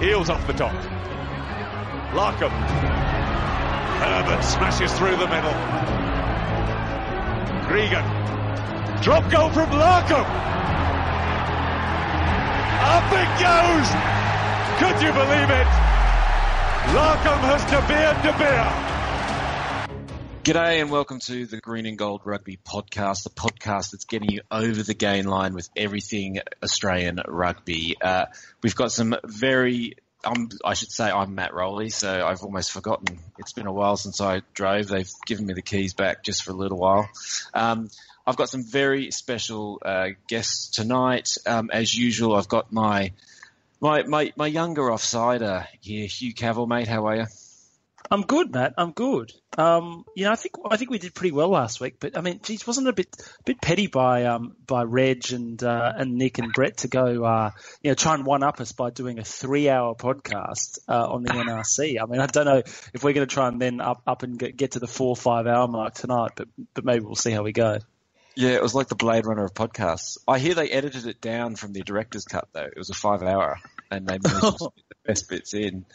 Eales off the top. Larkham. Herbert smashes through the middle. Gregan. Drop goal from Larkham. Up it goes. Could you believe it? Larkham has De Beer De Beer. G'day and welcome to the Green and Gold Rugby Podcast, the podcast that's getting you over the gain line with everything Australian rugby. Uh, we've got some very, um, I should say I'm Matt Rowley, so I've almost forgotten. It's been a while since I drove. They've given me the keys back just for a little while. Um, I've got some very special uh, guests tonight. Um, as usual, I've got my, my my my younger offsider here, Hugh Cavill, mate. How are you? I'm good, Matt. I'm good. Um, you know, I think I think we did pretty well last week, but I mean, geez, wasn't it a bit a bit petty by um, by Reg and uh, and Nick and Brett to go, uh, you know, try and one up us by doing a three hour podcast uh, on the NRC. I mean, I don't know if we're going to try and then up up and get, get to the four five hour mark tonight, but but maybe we'll see how we go. Yeah, it was like the Blade Runner of podcasts. I hear they edited it down from the director's cut though. It was a five hour, and they managed to get the best bits in.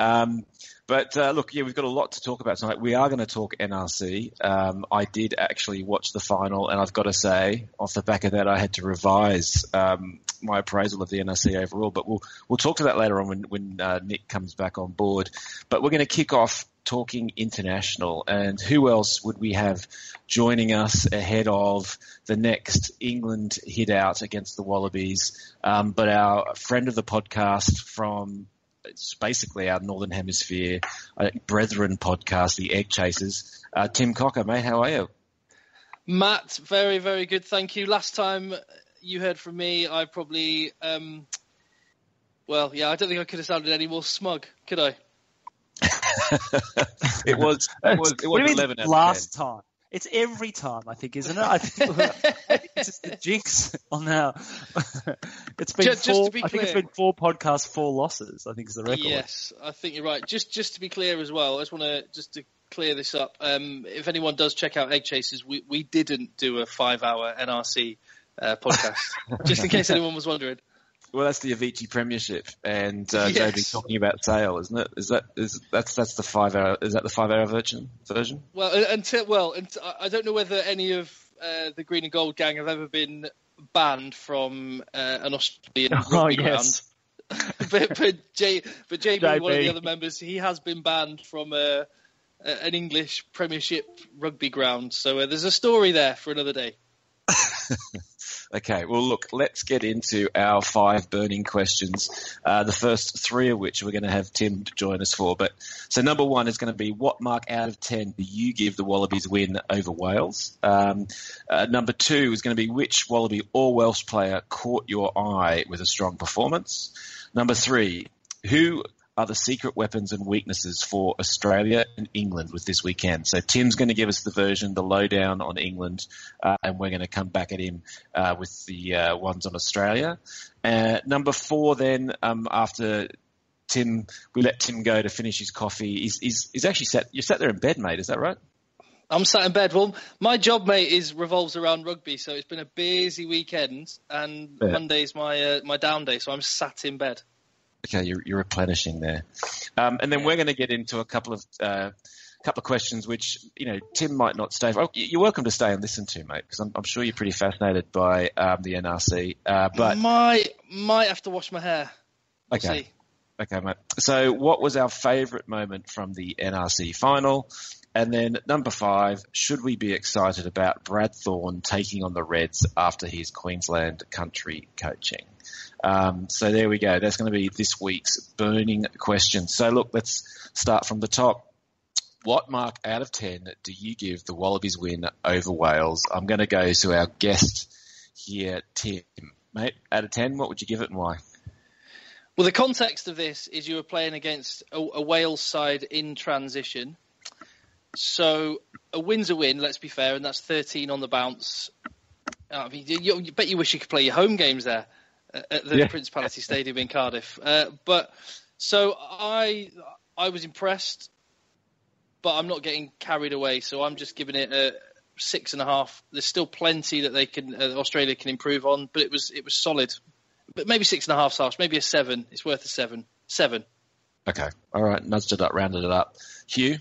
Um, but uh, look, yeah, we've got a lot to talk about tonight. We are going to talk NRC. Um, I did actually watch the final, and I've got to say, off the back of that, I had to revise um, my appraisal of the NRC overall. But we'll we'll talk to that later on when when uh, Nick comes back on board. But we're going to kick off talking international, and who else would we have joining us ahead of the next England hit out against the Wallabies? Um, but our friend of the podcast from it's basically our Northern Hemisphere uh, brethren podcast, the Egg Chasers. Uh, Tim Cocker, mate, how are you? Matt, very, very good. Thank you. Last time you heard from me, I probably, um, well, yeah, I don't think I could have sounded any more smug, could I? it was. It was. It was eleven. Last time. It's every time, I think, isn't it? I think, it's just the jinx on now. it's been just, four, just I think it's been four podcasts, four losses. I think is the record. Yes, I think you're right. Just just to be clear as well, I just want to just to clear this up. Um, if anyone does check out Egg Chasers, we we didn't do a five hour NRC uh, podcast, just in case anyone was wondering. Well, that's the Aviva Premiership, and uh, yes. JB talking about Sale, isn't it? Is that is that's that's the five hour? Is that the five hour version? Version? Well, until well, until, I don't know whether any of uh, the Green and Gold gang have ever been banned from uh, an Australian oh, rugby yes. ground. but but, J, but JB, JB, one of the other members, he has been banned from uh, an English Premiership rugby ground. So uh, there's a story there for another day. Okay, well, look, let's get into our five burning questions. Uh, the first three of which we're going to have Tim join us for. But so number one is going to be what mark out of ten do you give the Wallabies win over Wales? Um, uh, number two is going to be which Wallaby or Welsh player caught your eye with a strong performance? Number three, who are the secret weapons and weaknesses for Australia and England with this weekend. So Tim's going to give us the version, the lowdown on England, uh, and we're going to come back at him uh, with the uh, ones on Australia. Uh, number four, then um, after Tim, we let Tim go to finish his coffee. He's, he's, he's actually sat. You sat there in bed, mate. Is that right? I'm sat in bed. Well, my job, mate, is revolves around rugby, so it's been a busy weekend, and yeah. Monday's my uh, my down day, so I'm sat in bed. Okay, you're, you're replenishing there. Um, and then we're going to get into a couple of uh, couple of questions, which you know Tim might not stay. For. Oh, you're welcome to stay and listen to, mate, because I'm, I'm, sure you're pretty fascinated by um, the NRC. Uh, but might might have to wash my hair. We'll okay. See. Okay, mate. So, what was our favourite moment from the NRC final? And then number five, should we be excited about Brad Thorn taking on the Reds after his Queensland country coaching? Um, so there we go. That's going to be this week's burning question. So look, let's start from the top. What mark out of 10 do you give the Wallabies win over Wales? I'm going to go to our guest here, Tim. Mate, out of 10, what would you give it and why? Well, the context of this is you were playing against a, a Wales side in transition. So a win's a win, let's be fair, and that's 13 on the bounce. I mean, you, you bet you wish you could play your home games there at the yeah. Principality Stadium in Cardiff. Uh, but so I I was impressed, but I'm not getting carried away. So I'm just giving it a six and a half. There's still plenty that they can uh, Australia can improve on, but it was it was solid. But maybe six and a half stars, maybe a seven. It's worth a seven. seven. Okay, all right, nudged it up, rounded it up. Hugh.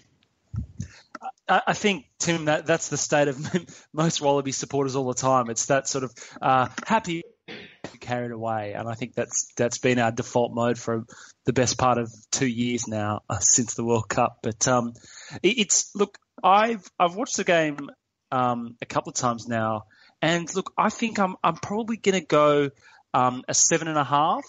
I think Tim, that that's the state of most Wallaby supporters all the time. It's that sort of uh, happy carried away, and I think that's that's been our default mode for the best part of two years now uh, since the World Cup. But um, it, it's look, I've I've watched the game um, a couple of times now, and look, I think I'm I'm probably going to go um, a seven and a half.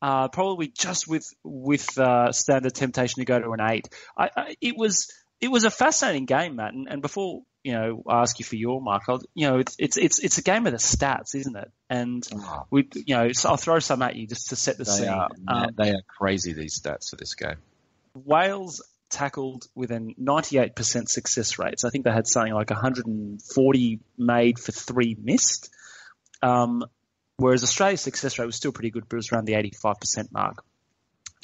Uh, probably just with with uh, standard temptation to go to an eight. I, I, it was it was a fascinating game, Matt. And, and before you know, I ask you for your mark. I'll, you know, it's it's it's it's a game of the stats, isn't it? And oh. we, you know, so I'll throw some at you just to set the they scene. Are, um, they are crazy these stats for this game. Wales tackled with a 98% success rate. So I think they had something like 140 made for three missed. Um, whereas Australia's success rate was still pretty good, but it was around the 85% mark.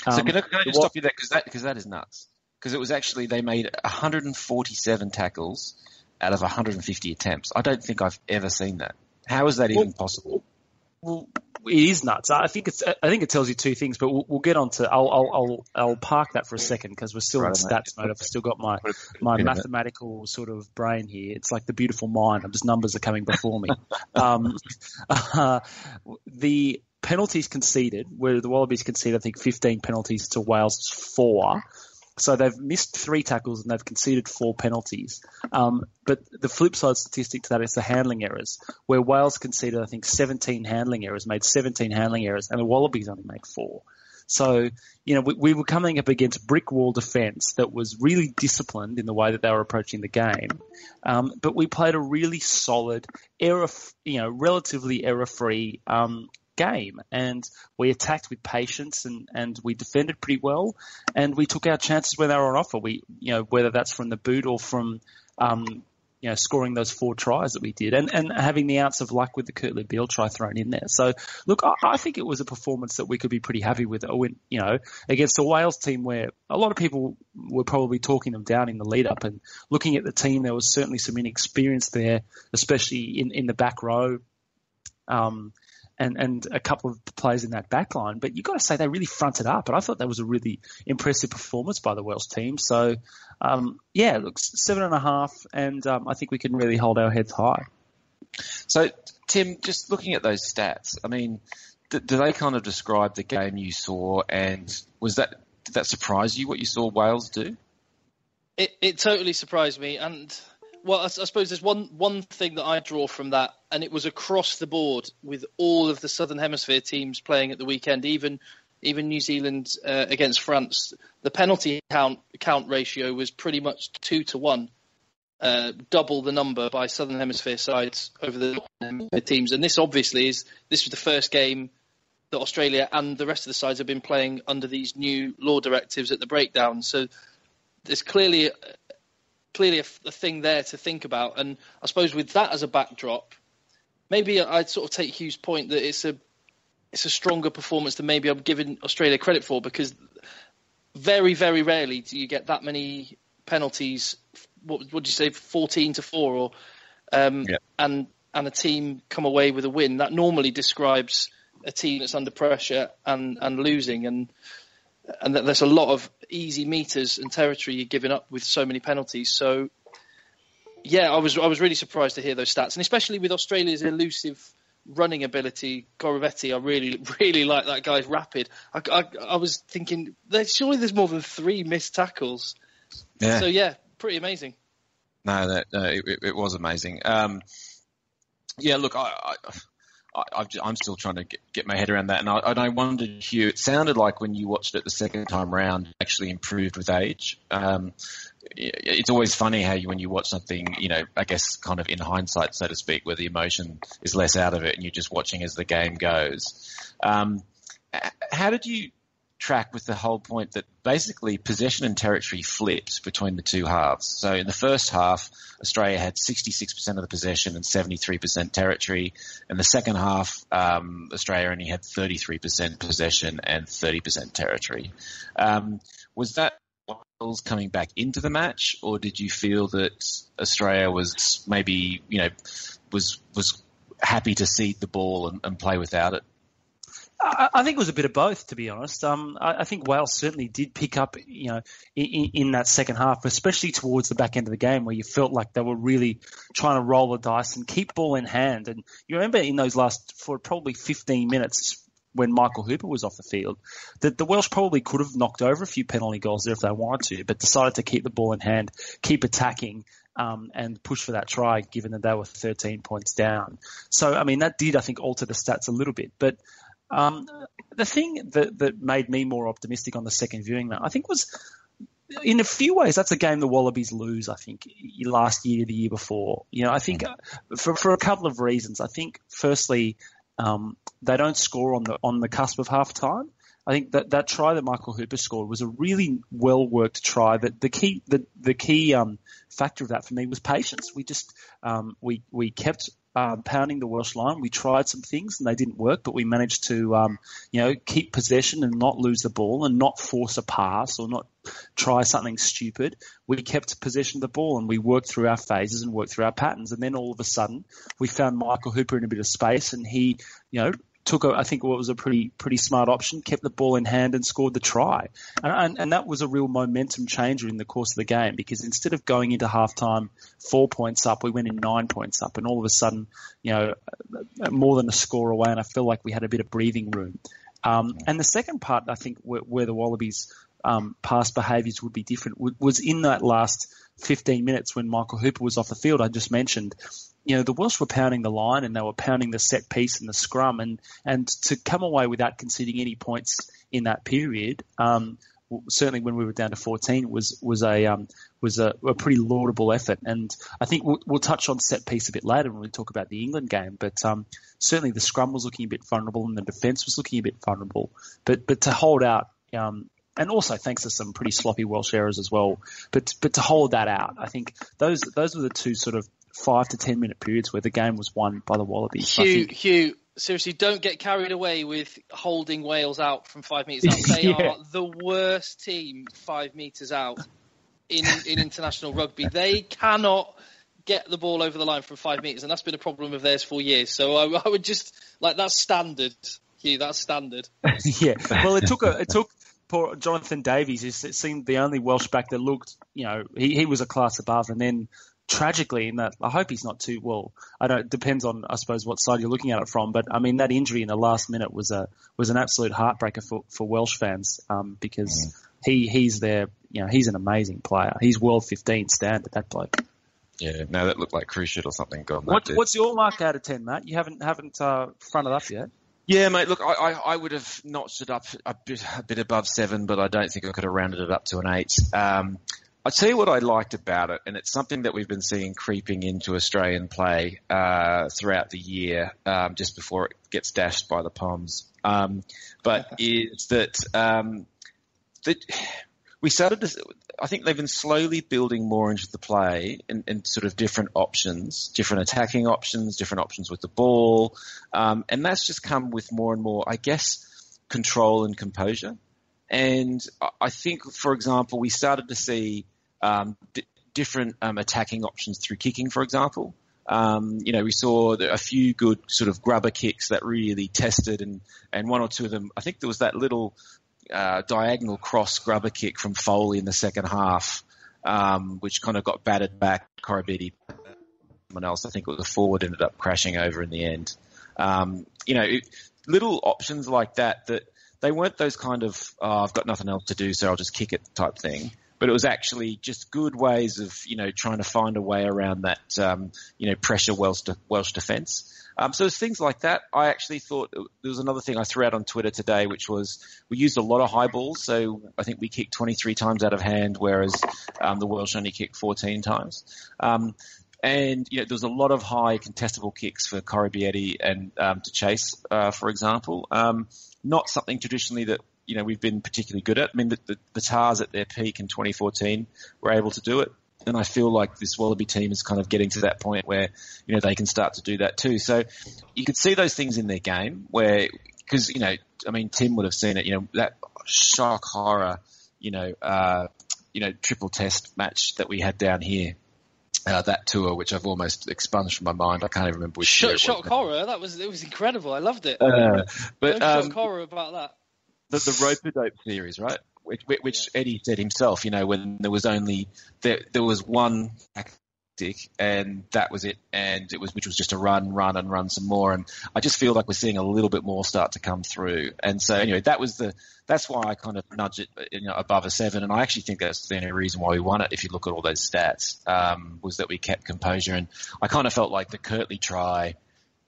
Um, so can I, can I just stop you there because that because that is nuts because it was actually they made 147 tackles out of 150 attempts. I don't think I've ever seen that. How is that well, even possible? Well, it is nuts. I think it's. I think it tells you two things, but we'll, we'll get on to. I'll, I'll, I'll, I'll park that for a second because we're still right, in stats mate. I've still got my my mathematical sort of brain here. It's like the beautiful mind. I'm just numbers are coming before me. um, uh, the penalties conceded, where the Wallabies conceded, I think 15 penalties to Wales four. So they've missed three tackles and they've conceded four penalties. Um, but the flip side statistic to that is the handling errors, where Wales conceded, I think, 17 handling errors, made 17 handling errors, and the Wallabies only made four. So, you know, we, we were coming up against brick wall defence that was really disciplined in the way that they were approaching the game. Um, but we played a really solid, error, you know, relatively error-free um, game. And we attacked with patience and, and we defended pretty well. And we took our chances when they were on offer. We, you know, whether that's from the boot or from, um, you know, scoring those four tries that we did and, and having the ounce of luck with the Kurtley Beale try thrown in there. So look, I, I, think it was a performance that we could be pretty happy with. When, you know, against a Wales team where a lot of people were probably talking them down in the lead up and looking at the team, there was certainly some inexperience there, especially in, in the back row. Um, and, and a couple of players in that back line. But you've got to say they really fronted up. And I thought that was a really impressive performance by the Welsh team. So, um, yeah, looks seven and a half. And um, I think we can really hold our heads high. So, Tim, just looking at those stats, I mean, do, do they kind of describe the game you saw? And was that did that surprise you what you saw Wales do? It, it totally surprised me. And well, I, I, suppose there's one one thing that I draw from that, and it was across the board with all of the Southern Hemisphere teams playing at the weekend, even even New Zealand uh, against France. The penalty count count ratio was pretty much two to one, uh, double the number by Southern Hemisphere sides over the teams. And this obviously is this was the first game that Australia and the rest of the sides have been playing under these new law directives at the breakdown. So there's clearly clearly a, a, thing there to think about. And I suppose with that as a backdrop, maybe I'd sort of take Hugh's point that it's a it's a stronger performance than maybe I'm giving Australia credit for because very very rarely do you get that many penalties. What would you say, fourteen to four, or um, yeah. and and a team come away with a win? That normally describes a team that's under pressure and and losing and and that there's a lot of easy meters and territory you're giving up with so many penalties. So, yeah, I was I was really surprised to hear those stats, and especially with Australia's elusive running ability, Koroibete, I really really like that guy's rapid. I, I, I was thinking, there's, surely there's more than three missed tackles. Yeah. So yeah, pretty amazing. No, that, no, it, it, was amazing. Um, yeah, look, I, I I, am still trying to get, get, my head around that. And I, and I, wondered, Hugh, it sounded like when you watched it the second time round, actually improved with age. Um, it's always funny how you, when you watch something, you know, I guess kind of in hindsight, so to speak, where the emotion is less out of it and you're just watching as the game goes. Um, how did you track with the whole point that basically possession and territory flipped between the two halves. So in the first half, Australia had 66% of the possession and 73% territory. In the second half, um, Australia only had 33% possession and 30% territory. Um, was that Wales coming back into the match, or did you feel that Australia was maybe, you know, was was happy to cede the ball and, and play without it? I, think it was a bit of both, to be honest. Um, I, I think Wales certainly did pick up, you know, in, in that second half, especially towards the back end of the game, where you felt like they were really trying to roll the dice and keep ball in hand. And you remember in those last for probably 15 minutes when Michael Hooper was off the field, that the Welsh probably could have knocked over a few penalty goals there if they wanted to, but decided to keep the ball in hand, keep attacking, um, and push for that try, given that they were 13 points down. So, I mean, that did, I think, alter the stats a little bit. But um, the thing that, that made me more optimistic on the second viewing, that I think, was in a few ways, that's a game the Wallabies lose. I think last year, the year before. You know, I think for for a couple of reasons. I think firstly, um, they don't score on the on the cusp of half time. I think that that try that Michael Hooper scored was a really well worked try. That the key the the key um, factor of that for me was patience. We just um, we we kept um, pounding the Welsh line. We tried some things and they didn't work, but we managed to, um, you know, keep possession and not lose the ball and not force a pass or not try something stupid. We kept possession of the ball and we worked through our phases and worked through our patterns. And then all of a sudden, we found Michael Hooper in a bit of space and he, you know, took a, I think what was a pretty pretty smart option, kept the ball in hand and scored the try, and, and, and that was a real momentum changer in the course of the game because instead of going into halftime four points up, we went in nine points up, and all of a sudden, you know, more than a score away, and I feel like we had a bit of breathing room. Um, and the second part, I think, where, where the Wallabies um, past behaviours would be different was in that last 15 minutes when Michael Hooper was off the field. I just mentioned you know, the Welsh were pounding the line and they were pounding the set piece and the scrum, and and to come away without conceding any points in that period, um, certainly when we were down to 14, was was a um, was a, a, pretty laudable effort. And I think we'll, we'll, touch on set piece a bit later when we talk about the England game. But um, certainly the scrum was looking a bit vulnerable and the defence was looking a bit vulnerable. But but to hold out. Um, and also thanks to some pretty sloppy Welsh errors as well. But but to hold that out, I think those those were the two sort of five to ten minute periods where the game was won by the Wallabies. Hugh, Hugh, seriously, don't get carried away with holding Wales out from five metres out. They yeah. are the worst team five metres out in, in international rugby. They cannot get the ball over the line from five metres, and that's been a problem of theirs for years. So I, I would just, like, that's standard, Hugh, that's standard. yeah, well, it took a, it took poor Jonathan Davies, it seemed the only Welsh back that looked, you know, he, he was a class above, and then tragically in that I hope he's not too well. I don't. It depends on I suppose what side you're looking at it from. But I mean that injury in the last minute was a was an absolute heartbreaker for, for Welsh fans um, because mm. he he's their you know he's an amazing player. He's world 15 standard that bloke. Yeah, no, that looked like Cruciate or something. Gone. What, what's your mark out of ten, Matt? You haven't haven't uh, fronted up yet. Yeah, mate. Look, I, I, I, would have notched it up a bit, a bit above seven, but I don't think I could have rounded it up to an eight. Um, I'll tell you what I liked about it, and it's something that we've been seeing creeping into Australian play uh, throughout the year, um, just before it gets dashed by the Poms. Um, but is that um, that we started to? I think they've been slowly building more into the play and, and sort of different options, different attacking options, different options with the ball, um, and that's just come with more and more, I guess, control and composure. And I think, for example, we started to see um, d- different um, attacking options through kicking, for example. Um, you know, we saw a few good sort of grubber kicks that really tested, and and one or two of them. I think there was that little uh, diagonal cross grubber kick from Foley in the second half, um, which kind of got battered back. Koroibete, someone else, I think it was a forward, ended up crashing over in the end. Um, you know, it, little options like that that they weren't those kind of oh, I've got nothing else to do, so I'll just kick it type thing but it was actually just good ways of you know trying to find a way around that um, you know pressure Welsh de- Welsh defence. Um, so it's things like that. I actually thought there was another thing I threw out on Twitter today, which was we used a lot of high balls. So I think we kicked 23 times out of hand, whereas um, the Welsh only kicked 14 times. Um, and you know, there was a lot of high contestable kicks for Koroibete and um, to chase, uh, for example. Um, not something traditionally that you know we've been particularly good at. I mean, the, the, the Tahs at their peak in 2014 were able to do it, and I feel like this Wallaby team is kind of getting to that point where you know they can start to do that too. So you could see those things in their game where because you know I mean Tim would have seen it. You know that shock horror, you know, uh, you know triple test match that we had down here uh, that tour, which I've almost expunged from my mind. I can't even remember which. Shock, shock horror. That was it was incredible. I loved it. Uh, but no um, shock horror about that. The, the to dope series, right? Which, which Eddie said himself, you know, when there was only there, there was one tactic, and that was it, and it was which was just to run, run, and run some more. And I just feel like we're seeing a little bit more start to come through. And so anyway, that was the that's why I kind of nudge it you know, above a seven, and I actually think that's the only reason why we won it. If you look at all those stats, um, was that we kept composure, and I kind of felt like the Kurtley try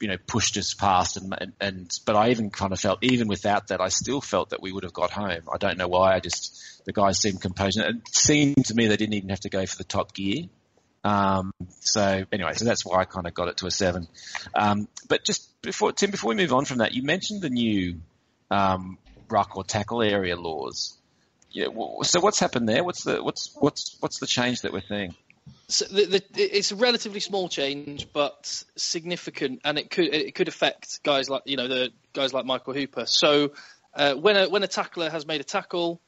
you know, pushed us past and, and, and, but I even kind of felt, even without that, I still felt that we would have got home. I don't know why. I just, the guys seemed composed. And it seemed to me they didn't even have to go for the top gear. Um, so anyway, so that's why I kind of got it to a seven. Um, but just before, Tim, before we move on from that, you mentioned the new, um, ruck or tackle area laws. Yeah. So what's happened there? What's the, what's, what's, what's the change that we're seeing? So the, the, it's a relatively small change, but significant, and it could it could affect guys like you know the guys like Michael Hooper. So uh, when a when a tackler has made a tackle,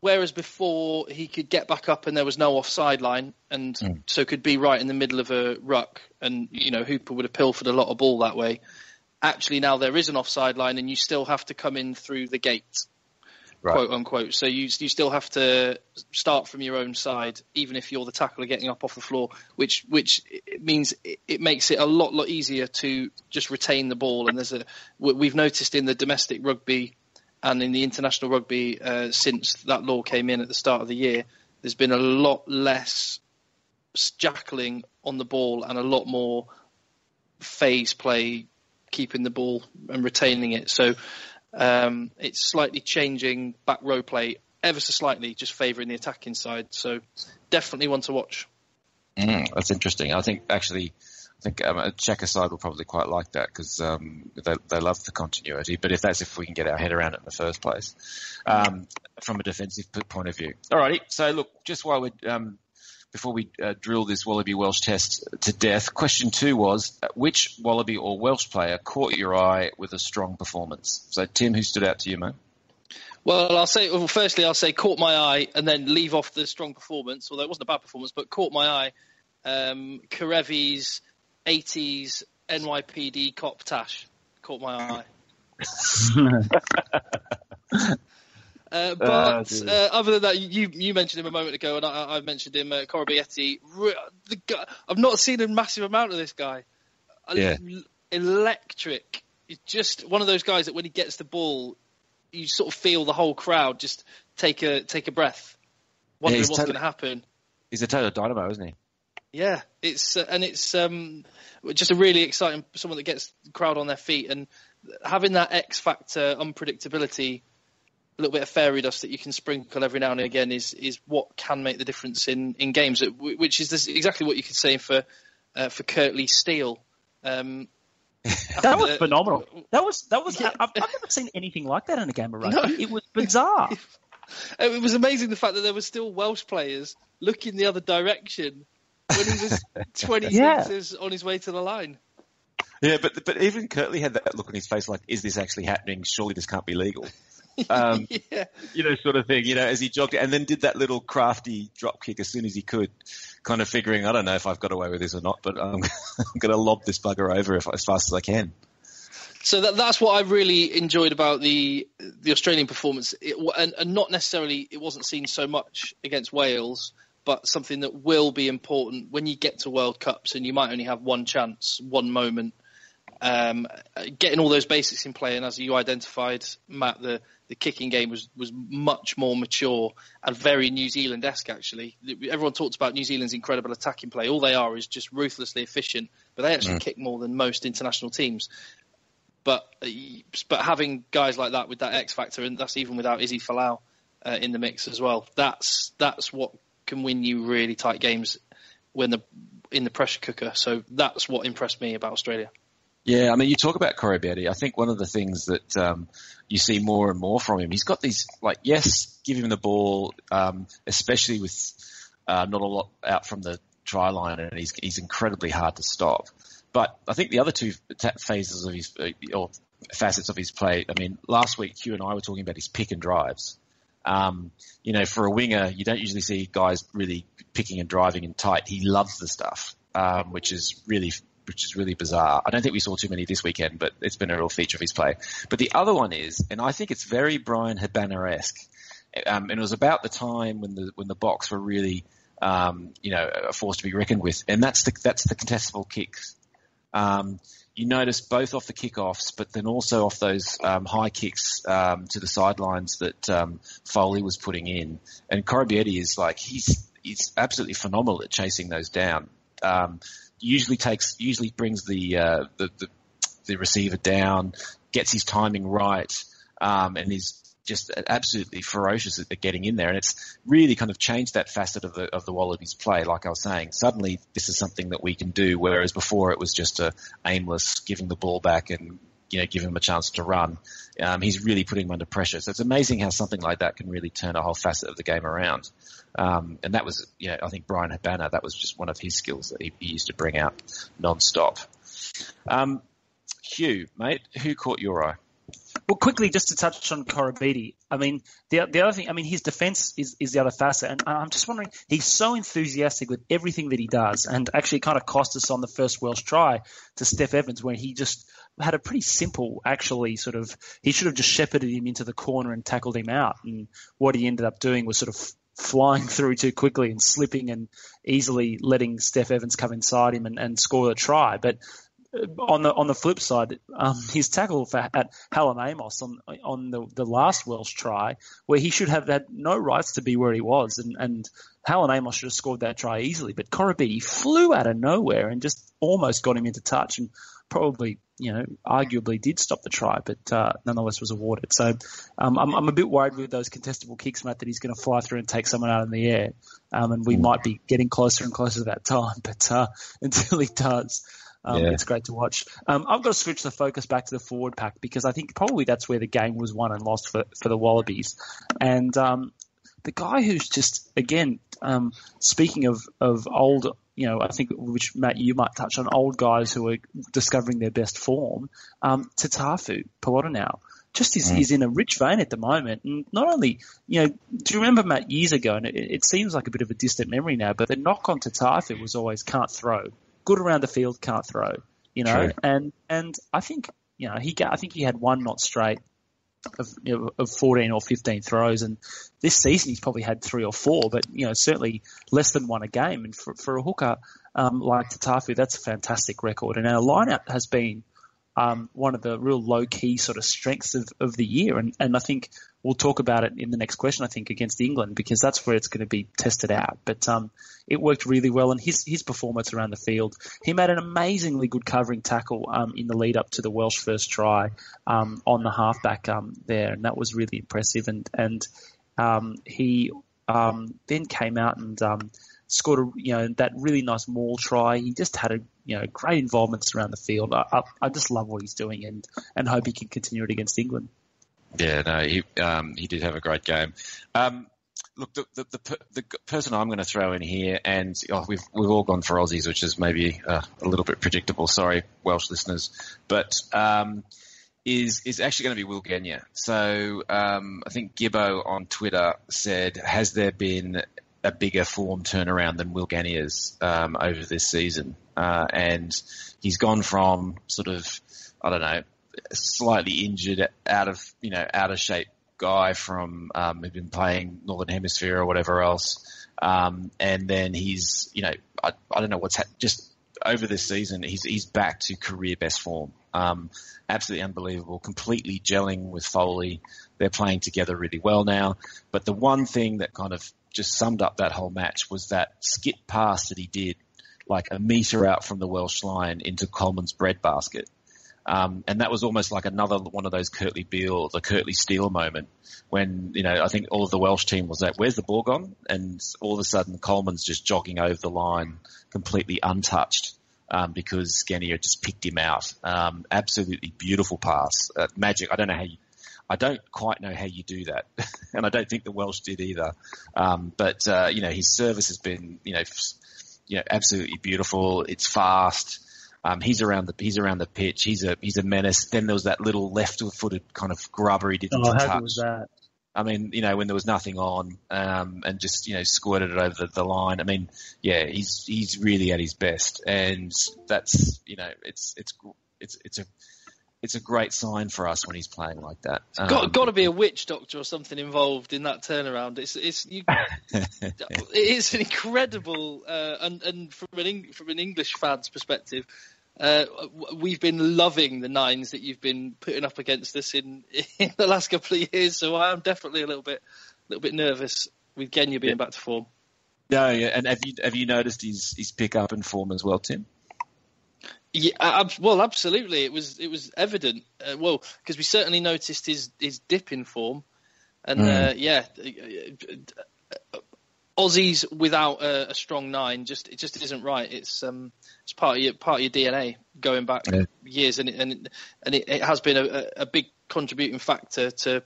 whereas before he could get back up and there was no offside line, and Mm. so could be right in the middle of a ruck, and you know Hooper would have pilfered a lot of ball that way. Actually, now there is an offside line, and you still have to come in through the gate Right. quote unquote. So you you still have to start from your own side, even if you're the tackler getting up off the floor, which which it means it, it makes it a lot lot easier to just retain the ball. And there's a we- we've noticed in the domestic rugby and in the international rugby uh, since that law came in at the start of the year, there's been a lot less jackling on the ball and a lot more phase play, keeping the ball and retaining it. So um, it's slightly changing back row play ever so slightly, just favouring the attacking side. So definitely one to watch. Mm, that's interesting. I think actually, I think um, a Cheika side will probably quite like that because um, they they love the continuity. But if that's if we can get our head around it in the first place, um, from a defensive point of view. Alrighty. So look, just while we um, before we uh, drill this Wallaby Welsh test to death, question two was uh, which Wallaby or Welsh player caught your eye with a strong performance? So Tim, who stood out to you, mate? Well, I'll say. Well, firstly, I'll say caught my eye, and then leave off the strong performance. Although it wasn't a bad performance, but caught my eye. Um, Kerevi's 80s NYPD cop Tash caught my eye. Uh, but dear. uh, other than that, you you mentioned him a moment ago, and I, I mentioned him, uh, Koroibete. Re- The guy, I've not seen a massive amount of this guy. Yeah. Electric. He's just one of those guys that when he gets the ball, you sort of feel the whole crowd just take a take a breath, wondering he's what's going to happen. He's a total dynamo, isn't he? Yeah, it's uh, and it's um, just a really exciting someone that gets the crowd on their feet and having that X factor unpredictability, little bit of fairy dust that you can sprinkle every now and again is is what can make the difference in in games. Which is this, exactly what you could say for uh, for Kurtley Steele. Um, That was uh, phenomenal. That was that was. Yeah. I've, I've never seen anything like that in a game of rugby. No. It was bizarre. It was amazing the fact that there were still Welsh players looking the other direction when he was 20 Yeah. meters on his way to the line. Yeah, but but even Kurtley had that look on his face, like, "Is this actually happening? Surely this can't be legal." Um, yeah. you know, sort of thing. You know, as he jogged, and then did that little crafty drop kick as soon as he could, kind of figuring, I don't know if I've got away with this or not, but I'm, I'm going to lob this bugger over if, as fast as I can. So that, that's what I really enjoyed about the the Australian performance, it, and, and not necessarily it wasn't seen so much against Wales, but something that will be important when you get to World Cups and you might only have one chance, one moment. Um, getting all those basics in play, and as you identified, Matt, the, the kicking game was, was much more mature and very New Zealand-esque. Actually, everyone talks about New Zealand's incredible attacking play. All they are is just ruthlessly efficient, but they actually kick more than most international teams but but having guys like that with that X factor, and that's even without Izzy Folau uh, in the mix as well. That's that's what can win you really tight games when the in the pressure cooker. So that's what impressed me about Australia. Yeah, I mean, you talk about Koroibete. I think one of the things that um, you see more and more from him, he's got these like, yes, give him the ball, um, especially with uh, not a lot out from the try line, and he's he's incredibly hard to stop. But I think the other two phases of his uh, or facets of his play. I mean, last week Hugh and I were talking about his pick and drives. Um, you know, for a winger, you don't usually see guys really picking and driving and tight. He loves the stuff, um, which is really which is really bizarre. I don't think we saw too many this weekend, but it's been a real feature of his play. But the other one is, and I think it's very Bryan Habana-esque, um, and it was about the time when the when the Boks were really, um, you know, a force to be reckoned with, and that's the that's the contestable kicks. Um, you notice both off the kickoffs, but then also off those um, high kicks um, to the sidelines that um, Foley was putting in. And Koroibete is like he's he's absolutely phenomenal at chasing those down. Usually takes usually brings the, uh, the, the the receiver down, gets his timing right, um, and is just absolutely ferocious at getting in there. And it's really kind of changed that facet of the, of the Wallabies play. Like I was saying, suddenly this is something that we can do, whereas before it was just a aimless giving the ball back and, you know, give him a chance to run. Um, he's really putting him under pressure. So it's amazing how something like that can really turn a whole facet of the game around. Um, and that was, you know, I think Bryan Habana, that was just one of his skills that he, he used to bring out non-stop. Um, Hugh, mate, who caught your eye? Well, quickly, just to touch on Koroibete, I mean, the the other thing, I mean, his defense is, is the other facet, and I'm just wondering, he's so enthusiastic with everything that he does, and actually kind of cost us on the first Welsh try to Steff Evans, where he just had a pretty simple, actually, sort of, he should have just shepherded him into the corner and tackled him out, and what he ended up doing was sort of flying through too quickly and slipping and easily letting Steff Evans come inside him and, and score the try. But on the on the flip side, um, his tackle for, at Hallam Amos on on the, the last Welsh try, where he should have had no rights to be where he was, and and Hallam Amos should have scored that try easily, but Koroibete flew out of nowhere and just almost got him into touch, and probably you know arguably did stop the try, but uh, nonetheless was awarded. So um, I'm I'm a bit worried with those contestable kicks, Matt, that he's going to fly through and take someone out in the air, um, and we hmm. might be getting closer and closer to that time, but uh, until he does. Um, yeah. It's great to watch. Um, I've got to switch the focus back to the forward pack because I think probably that's where the game was won and lost for, for the Wallabies. And um, the guy who's just, again, um, speaking of, of old, you know, I think, which Matt, you might touch on, old guys who are discovering their best form, um, Tatafu Polota just is, mm. is in a rich vein at the moment. And not only, you know, do you remember Matt years ago, and it, it seems like a bit of a distant memory now, but the knock on Tatafu was always can't throw good around the field, can't throw. You know, True. and and I think you know he I think he had one not straight of, you know, of 14 or 15 throws, and this season he's probably had three or four, but you know certainly less than one a game. And for, for a hooker um, like Tatafu, that's a fantastic record. And our lineup has been um, one of the real low key sort of strengths of, of the year. And, and I think we'll talk about it in the next question, I think, against England, because that's where it's going to be tested out. But um, it worked really well, and his, his performance around the field, he made an amazingly good covering tackle um, in the lead up to the Welsh first try um, on the halfback um, there, and that was really impressive. And, and um, he then came out and scored a, you know that really nice maul try. He just had a you know great involvement around the field. I, I, I just love what he's doing and and hope he can continue it against England. Yeah, no, he um, he did have a great game. Um, look, the, the, the, the, person I'm going to throw in here, and oh, we've we've all gone for Aussies, which is maybe uh, a little bit predictable. Sorry, Welsh listeners, but um, is is actually going to be Will Genia. So um, I think Gibbo on Twitter said, "Has there been a bigger form turnaround than Will Genia's um, over this season?" Uh, and he's gone from sort of I don't know slightly injured, out of you know out of shape guy from um, who'd been playing Northern Hemisphere or whatever else, um, and then he's you know I, I don't know what's ha- just over this season he's he's back to career best form. Um, absolutely unbelievable, completely gelling with Foley. They're playing together really well now. But the one thing that kind of just summed up that whole match was that skip pass that he did like a meter out from the Welsh line into Coleman's breadbasket. Um, and that was almost like another one of those Kurtley Beale, the Kurtley Steele moment when, you know, I think all of the Welsh team was like, where's the ball gone? And all of a sudden Coleman's just jogging over the line completely untouched. Um, because Genia just picked him out. Um, absolutely beautiful pass. Uh, magic. I don't know how you, I don't quite know how you do that. and I don't think the Welsh did either. Um, but, uh, you know, his service has been, you know, you know, absolutely beautiful. It's fast. Um, he's around the he's around the pitch. He's a he's a menace. Then there was that little left-footed kind of grubber he didn't oh, touch. Was that? I mean, you know, when there was nothing on, um, and just you know squirted it over the, the, line. I mean, yeah, he's he's really at his best, and that's you know, it's it's it's it's a it's a great sign for us when he's playing like that. Um, got got to be a witch doctor or something involved in that turnaround. It's it's you, it's an incredible uh, and and from an from an English fan's perspective, uh, we've been loving the nines that you've been putting up against us in, in the last couple of years. So I am definitely a little bit, a little bit nervous with Genia being back to form. No, yeah, and have you have you noticed his his pick up in form as well, Tim? Yeah, well, absolutely. It was it was evident. Uh, well, because we certainly noticed his his dip in form, and mm. uh, yeah, Aussies without a, a, strong nine just it just isn't right. It's um it's part of your part of your DNA going back yeah. years, and it, and it, and it, it has been a, a, big contributing factor to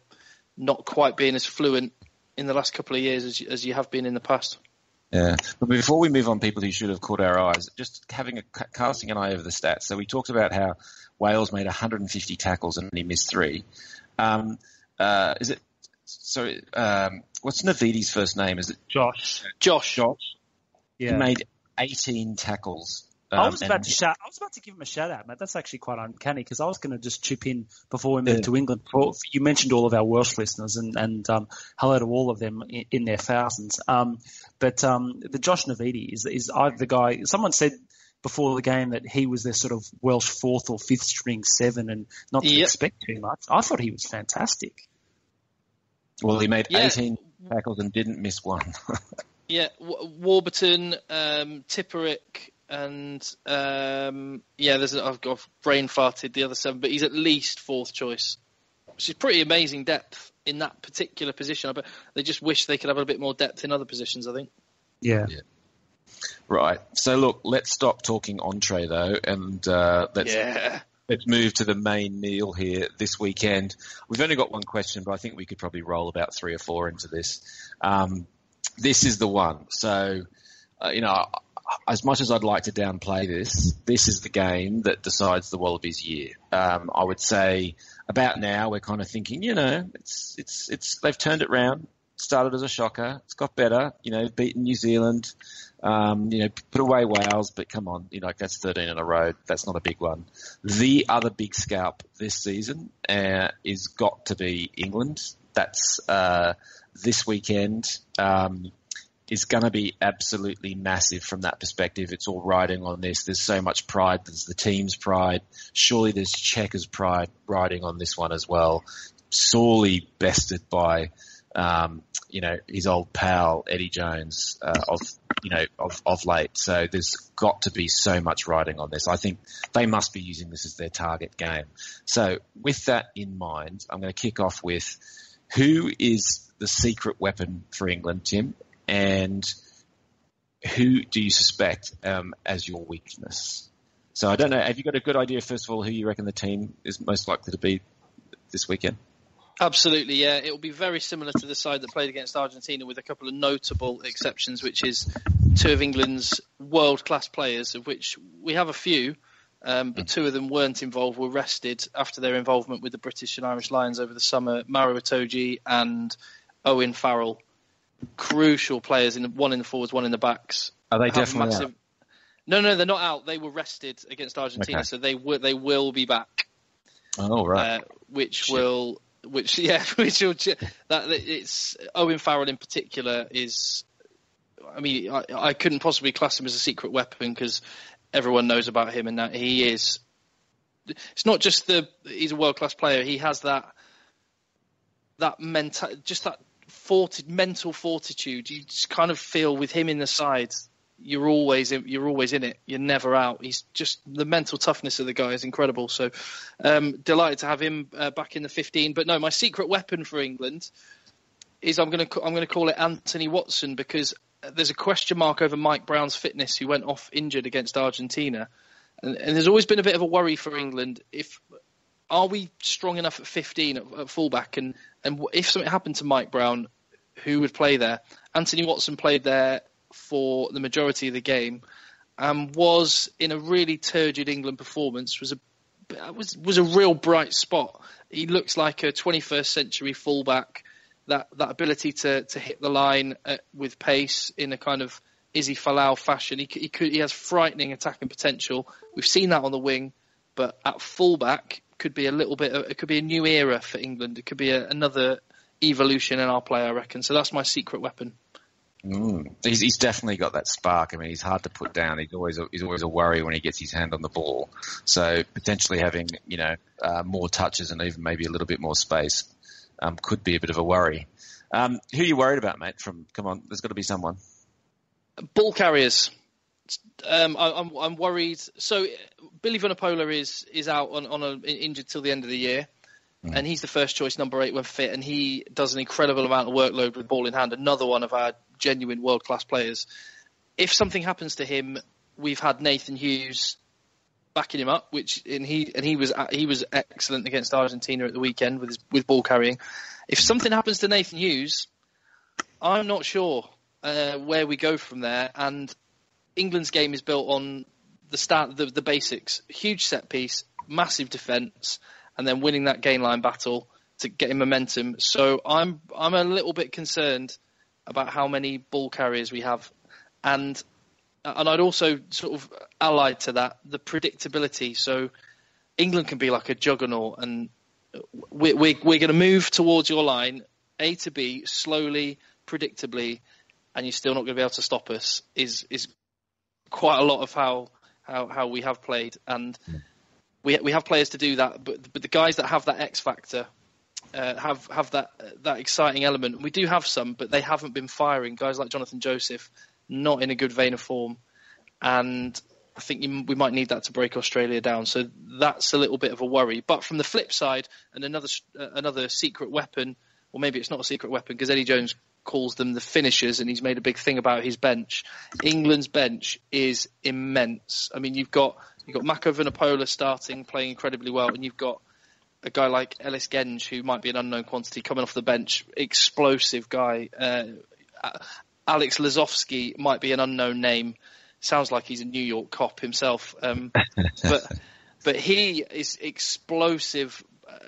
not quite being as fluent in the last couple of years as as you have been in the past. Yeah, but before we move on, people who should have caught our eyes, just having a casting an eye over the stats. So we talked about how Wales made 150 tackles and he missed three. Um, uh, is it sorry, um, what's Navidi's first name? Is it Josh? Josh. Josh. Yeah. He made 18 tackles. Um, I was about to shout. I was about to give him a shout out, mate. That's actually quite uncanny because I was going to just chip in before we moved yeah. to England. For, you mentioned all of our Welsh listeners, and, and um, hello to all of them in, in their thousands. Um, but um, the Josh Navidi is is the guy. Someone said before the game that he was their sort of Welsh fourth or fifth string seven, and not to yep. expect too much. I thought he was fantastic. Well, he made yeah. 18 tackles and didn't miss one. yeah, Warburton, um, Tipuric, and um, yeah, there's I've got brain farted the other seven, but he's at least fourth choice, which is pretty amazing depth in that particular position. But they just wish they could have a bit more depth in other positions. I think. Yeah. yeah. Right. So look, let's stop talking entree though, and uh, let's yeah. Let's move to the main meal here this weekend. We've only got one question, but I think we could probably roll about three or four into this. Um, this is the one. So, uh, you know, as much as I'd like to downplay this, this is the game that decides the Wallabies' year. Um, I would say about now we're kind of thinking, you know, it's it's it's they've turned it round. Started as a shocker, it's got better. You know, beaten New Zealand, um, you know, put away Wales, but come on, you know, that's 13 in a row. That's not a big one. The other big scalp this season uh, is got to be England. That's uh, this weekend. Um, is going to be absolutely massive from that perspective. It's all riding on this. There's so much pride. There's the team's pride. Surely there's Cheika's pride riding on this one as well. Sorely bested by um, you know, his old pal Eddie Jones uh, of you know of, of late. So there's got to be so much riding on this. I think they must be using this as their target game. So with that in mind, I'm going to kick off with who is the secret weapon for England, Tim, and who do you suspect um, as your weakness? So I don't know. Have you got a good idea, first of all, who you reckon the team is most likely to be this weekend? Absolutely, yeah. It will be very similar to the side that played against Argentina, with a couple of notable exceptions, which is two of England's world-class players, of which we have a few, um, but two of them weren't involved, were rested after their involvement with the British and Irish Lions over the summer. Maro Itoje and Owen Farrell, crucial players, in one in the forwards, one in the backs. Are they definitely massive... out? No, no, they're not out. They were rested against Argentina, okay. so they will they will be back. Oh right. Uh, which Shit. will which yeah, which will, that it's Owen Farrell in particular is. I mean, I, I couldn't possibly class him as a secret weapon because everyone knows about him and that he is. It's not just the he's a world class player. He has that that mental, just that forti- mental fortitude. You just kind of feel with him in the side you're always in, you're always in it. You're never out. He's just the mental toughness of the guy is incredible. So um, delighted to have him uh, back in the 15. But no, my secret weapon for England is I'm going to I'm going to call it Anthony Watson because there's a question mark over Mike Brown's fitness, who went off injured against Argentina, and, and there's always been a bit of a worry for England if. Are we strong enough at 15 at, at fullback? And, and if something happened to Mike Brown, who would play there? Anthony Watson played there for the majority of the game, and was in a really turgid England performance. Was a was was a real bright spot. He looks like a 21st century fullback. that that ability to to hit the line uh, with pace in a kind of Izzy Folau fashion. He, he could he has frightening attacking potential. We've seen that on the wing, but at fullback could be a little bit. It could be a new era for England. It could be a, another evolution in our play, I reckon. So that's my secret weapon. Mm. He's, he's definitely got that spark. I mean, he's hard to put down. He's always a, he's always a worry when he gets his hand on the ball. So potentially having you know uh, more touches and even maybe a little bit more space um, could be a bit of a worry. Um, who are you worried about, mate? From come on, there's got to be someone. Ball carriers. Um, I, am I'm, I'm worried. So Billy Vunipola is is out on, on a, injured till the end of the year, mm. and he's the first choice number eight when fit, and he does an incredible amount of workload with ball in hand. Another one of our genuine world class players. If something happens to him, we've had Nathan Hughes backing him up, which and he and he was he was excellent against Argentina at the weekend with his, with ball carrying. If something happens to Nathan Hughes, I'm not sure uh, where we go from there. And England's game is built on the start, the, the basics: huge set piece, massive defence, and then winning that gain line battle to get in momentum. So I'm I'm a little bit concerned about how many ball carriers we have, and and I'd also sort of allied to that the predictability. So England can be like a juggernaut, and we're we're, we're going to move towards your line A to B slowly, predictably, and you're still not going to be able to stop us. Is is quite a lot of how how how we have played, and we we have players to do that. But but the guys that have that X factor uh, have have that that exciting element. We do have some, but they haven't been firing. Guys like Jonathan Joseph, not in a good vein of form, and I think you, we might need that to break Australia down. So that's a little bit of a worry. But from the flip side, and another uh, another secret weapon, or maybe it's not a secret weapon because Eddie Jones calls them the finishers, and he's made a big thing about his bench. England's bench is immense. I mean, you've got you've got Mako Vunipola starting, playing incredibly well, and you've got a guy like Ellis Genge, who might be an unknown quantity, coming off the bench, explosive guy. Uh, Alex Lozowski might be an unknown name. Sounds like he's a New York cop himself, um, but but he is explosive. Uh,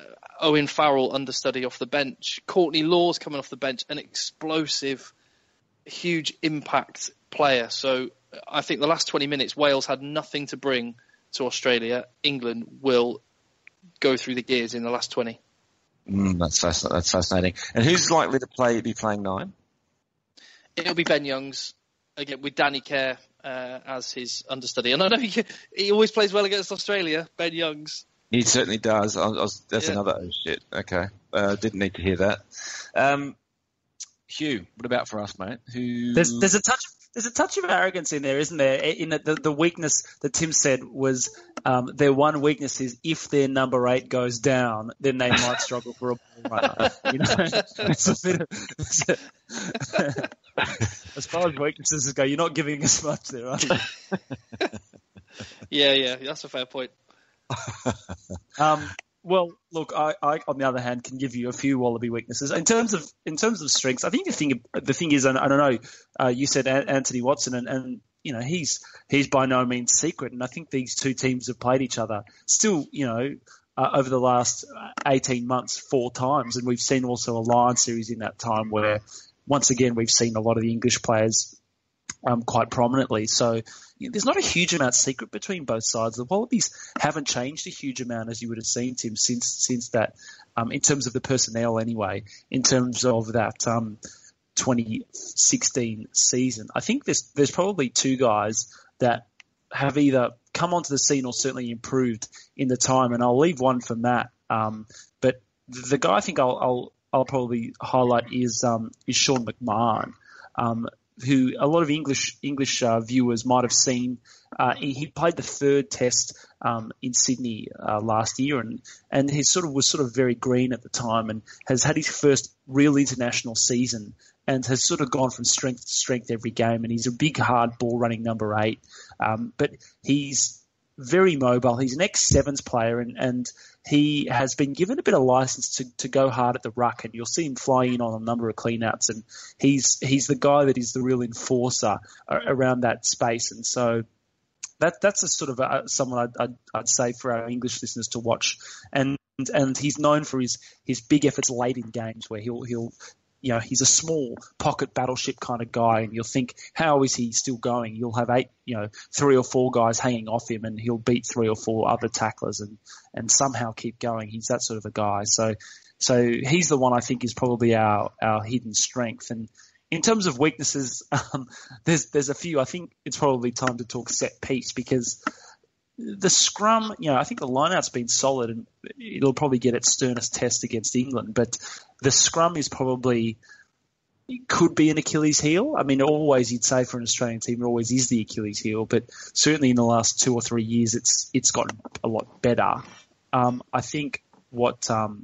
Owen Farrell understudy off the bench. Courtney Lawes coming off the bench, an explosive, huge impact player. So I think the last 20 minutes, Wales had nothing to bring to Australia. England will go through the gears in the last 20. Mm, that's that's fascinating. And who's likely to play be playing nine? It'll be Ben Youngs again with Danny Care uh, as his understudy. And I know he, he always plays well against Australia. Ben Youngs. He certainly does. I was, that's yeah. another oh shit. Okay, uh, didn't need to hear that. Um, Hugh, what about for us, mate? Who? There's, there's a touch. There's a touch of arrogance in there, isn't there? In the, the, the weakness that Tim said was um, their one weakness is if their number eight goes down, then they might struggle for a ball runner. You know, it's a bit of, a, as far as weaknesses go, you're not giving us much there, are you? yeah, yeah, that's a fair point. um, well, look, I, I, on the other hand, can give you a few Wallaby weaknesses in terms of in terms of strengths. I think the thing the thing is, and I don't know, uh, you said Anthony Watson, and, and you know he's he's by no means secret, and I think these two teams have played each other still, you know, uh, over the last eighteen months four times, and we've seen also a Lion series in that time where once again we've seen a lot of the English players um, quite prominently. So there's not a huge amount secret between both sides. The Wallabies haven't changed a huge amount, as you would have seen, Tim, since since that. Um, in terms of the personnel, anyway, in terms of that um, 2016 season, I think there's there's probably two guys that have either come onto the scene or certainly improved in the time, and I'll leave one for Matt. Um, but the guy I think I'll, I'll I'll probably highlight is um, is Sean McMahon. Um, who a lot of English English uh, viewers might have seen. Uh, he, played the third Test um, in Sydney uh, last year, and and he sort of was sort of very green at the time, and has had his first real international season, and has sort of gone from strength to strength every game, and he's a big hard ball running number eight, um, but he's very mobile. He's an ex sevens player, and and he has been given a bit of license to, to go hard at the ruck, and you'll see him fly in on a number of cleanouts, and he's he's the guy that is the real enforcer around that space, and so that that's a sort of a, someone I'd, I'd, I'd, say for our English listeners to watch, and and he's known for his his big efforts late in games where he'll he'll you know, he's a small pocket battleship kind of guy, and you'll think, how is he still going? You'll have eight, you know, three or four guys hanging off him, and he'll beat three or four other tacklers, and and somehow keep going. He's that sort of a guy. So, so he's the one I think is probably our our hidden strength. And in terms of weaknesses, um, there's there's a few. I think it's probably time to talk set piece because the scrum, you know, I think the lineout's been solid and it'll probably get its sternest test against England, but the scrum is probably could be an Achilles heel. I mean, always you'd say for an Australian team, it always is the Achilles heel, but certainly in the last two or three years, it's it's gotten a lot better. Um, I think what um,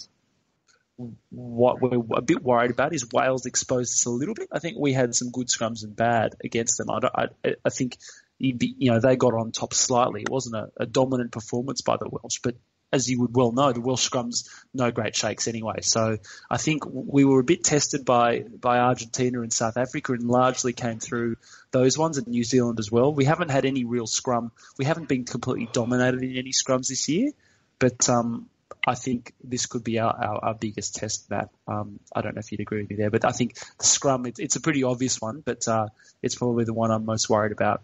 what we're a bit worried about is Wales exposed us a little bit. I think we had some good scrums and bad against them. I, I, I think you know, they got on top slightly. It wasn't a, a, dominant performance by the Welsh, but as you would well know, the Welsh scrums no great shakes anyway. So I think we were a bit tested by by Argentina and South Africa, and largely came through those ones, and New Zealand as well. We haven't had any real scrum. We haven't been completely dominated in any scrums this year, but um, I think this could be our, our, our biggest test. That um, I don't know if you'd agree with me there, but I think the scrum it, it's a pretty obvious one, but uh, it's probably the one I'm most worried about.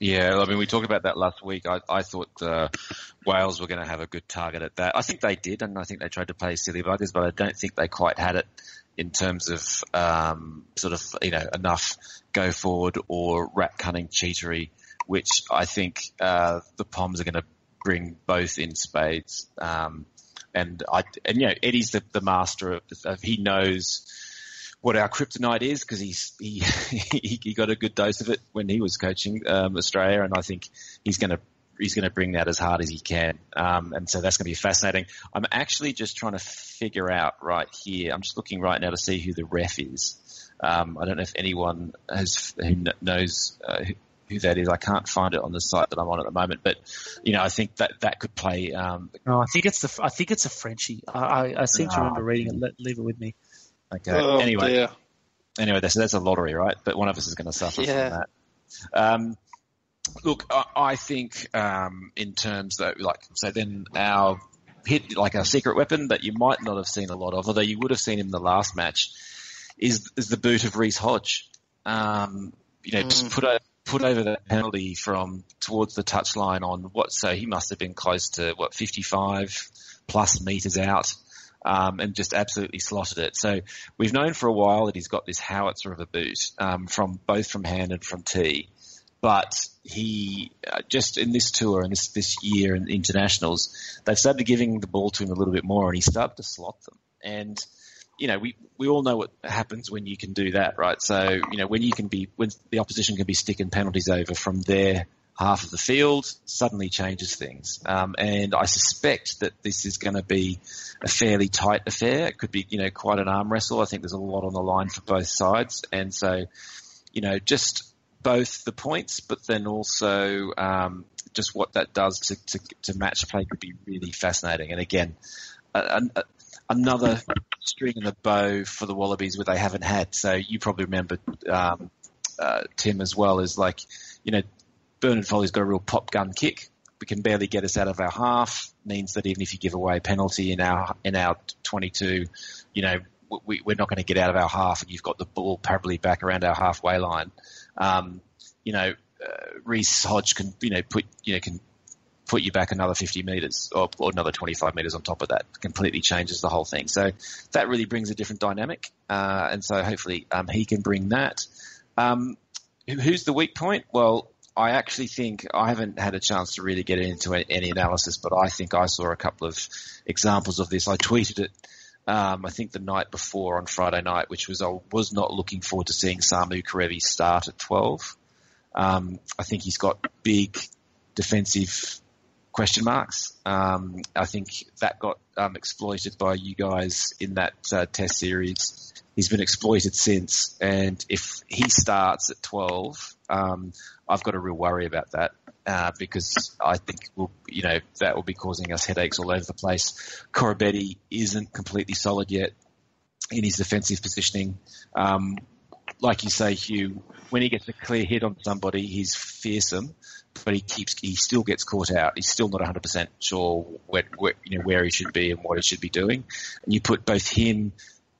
Yeah, I mean, we talked about that last week. I, I thought uh, Wales were going to have a good target at that. I think they did, and I think they tried to play silly buggers, but I don't think they quite had it in terms of um, sort of you know enough go forward or rat cunning cheatery, which I think uh, the Poms are going to bring both in spades. Um, and I and you know Eddie's the, the master of, of he knows what our kryptonite is because he's he, he got a good dose of it when he was coaching um, Australia, and I think he's going to he's going to bring that as hard as he can, um, and so that's going to be fascinating. I'm actually just trying to figure out right here. I'm just looking right now to see who the ref is. Um, I don't know if anyone has who knows. Uh, who that is. I can't find it on the site that I'm on at the moment, but you know, I think that that could play. Um, no, I think it's the I think it's a Frenchie. I, I, I seem to ah, remember reading it. Leave it with me. Okay. Oh, anyway, dear. anyway, that's that's a lottery, right? But one of us is going to suffer yeah. from that. Um, look, I, I think um, in terms that, like, so then our hit, like our secret weapon that you might not have seen a lot of, although you would have seen him in the last match, is is the boot of Reece Hodge. Um, you know, mm. just put a, put over that penalty from towards the touchline on what? So he must have been close to what 55 plus meters out um, and just absolutely slotted it. So we've known for a while that he's got this howitzer of a boot um, from both from hand and from tee. But he uh, just in this tour and this this year in internationals, they've started giving the ball to him a little bit more, and he started to slot them. And you know, we, we all know what happens when you can do that, right? So, you know, when you can be, when the opposition can be sticking penalties over from their half of the field suddenly changes things. Um, and I suspect that this is going to be a fairly tight affair. It could be, you know, quite an arm wrestle. I think there's a lot on the line for both sides. And so, you know, just both the points, but then also um, just what that does to, to, to, match play could be really fascinating. And again, a, a, another string in the bow for the Wallabies where they haven't had. So you probably remember um, uh, Tim as well is like, you know, Bernard Foley's got a real pop gun kick. We can barely get us out of our half. Means that even if you give away a penalty in our in our 22, you know we, are not going to get out of our half, and you've got the ball probably back around our halfway line. Um, you know, uh, Reece Hodge can you know put you know can put you back another 50 meters or, or, another 25 meters on top of that. Completely changes the whole thing. So that really brings a different dynamic. Uh, and so hopefully um, he can bring that. Um, who's the weak point? Well, I actually think I haven't had a chance to really get into any analysis, but I think I saw a couple of examples of this. I tweeted it, um, I think the night before on Friday night, which was I was not looking forward to seeing Samu Kerevi start at 12. Um, I think he's got big defensive question marks. Um, I think that got um, exploited by you guys in that uh, test series. He's been exploited since, and if he starts at 12, um, I've got a real worry about that uh, because I think we'll, you know that will be causing us headaches all over the place. Koroibete isn't completely solid yet in his defensive positioning. Um, like you say, Hugh, when he gets a clear hit on somebody, he's fearsome, but he keeps he still gets caught out. He's still not 100% sure where, where, you know where he should be and what he should be doing. And you put both him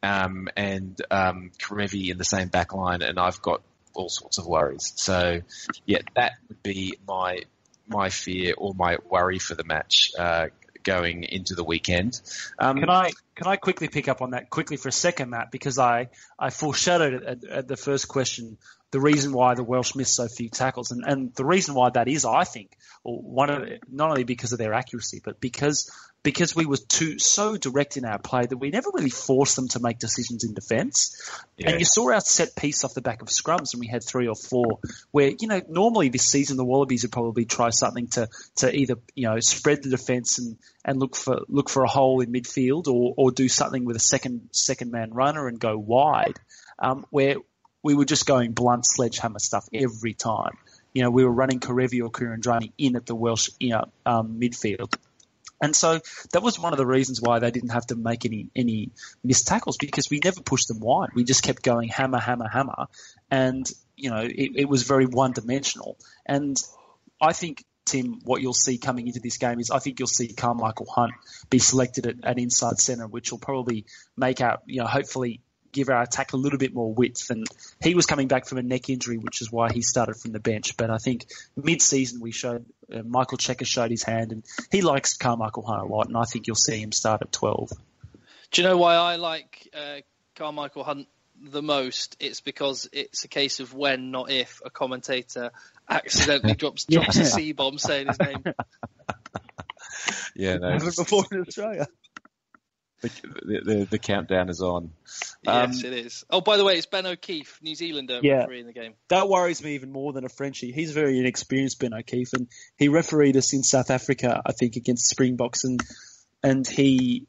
um, and um, Kerevi in the same back line, and I've got all sorts of worries. So, yeah, that would be my my fear or my worry for the match uh, going into the weekend. Um, can I can I quickly pick up on that quickly for a second, Matt? Because I I foreshadowed at, at the first question the reason why the Welsh miss so few tackles, and, and the reason why that is, I think, one of not only because of their accuracy, but because because we were too so direct in our play that we never really forced them to make decisions in defence. Yeah. And you saw our set piece off the back of scrums, and we had three or four where you know normally this season the Wallabies would probably try something to to either you know spread the defence and and look for look for a hole in midfield or or do something with a second second man runner and go wide. Um, where we were just going blunt sledgehammer stuff every time. You know, we were running Kerevi or Kuridrani in at the Welsh you know, um, midfield and so that was one of the reasons why they didn't have to make any any missed tackles because we never pushed them wide. We just kept going hammer, hammer, hammer, and you know it, it was very one dimensional. And I think Tim, what you'll see coming into this game is I think you'll see Karmichael Hunt be selected at, at inside centre, which will probably make out you know hopefully give our attack a little bit more width. And he was coming back from a neck injury, which is why he started from the bench. But I think mid-season we showed uh, Michael Cheika showed his hand, and he likes Karmichael Hunt a lot, and I think you'll see him start at 12. Do you know why I like uh, Karmichael Hunt the most? It's because it's a case of when, not if, a commentator accidentally drops drops a C bomb saying his name. yeah, no, never before in Australia the, the, the, countdown is on. Yes, um, it is. Oh, by the way, it's Ben O'Keeffe, New Zealander, yeah, in the game. That worries me even more than a Frenchie. He's very inexperienced, Ben O'Keeffe, and he refereed us in South Africa, I think, against Springboks, and and he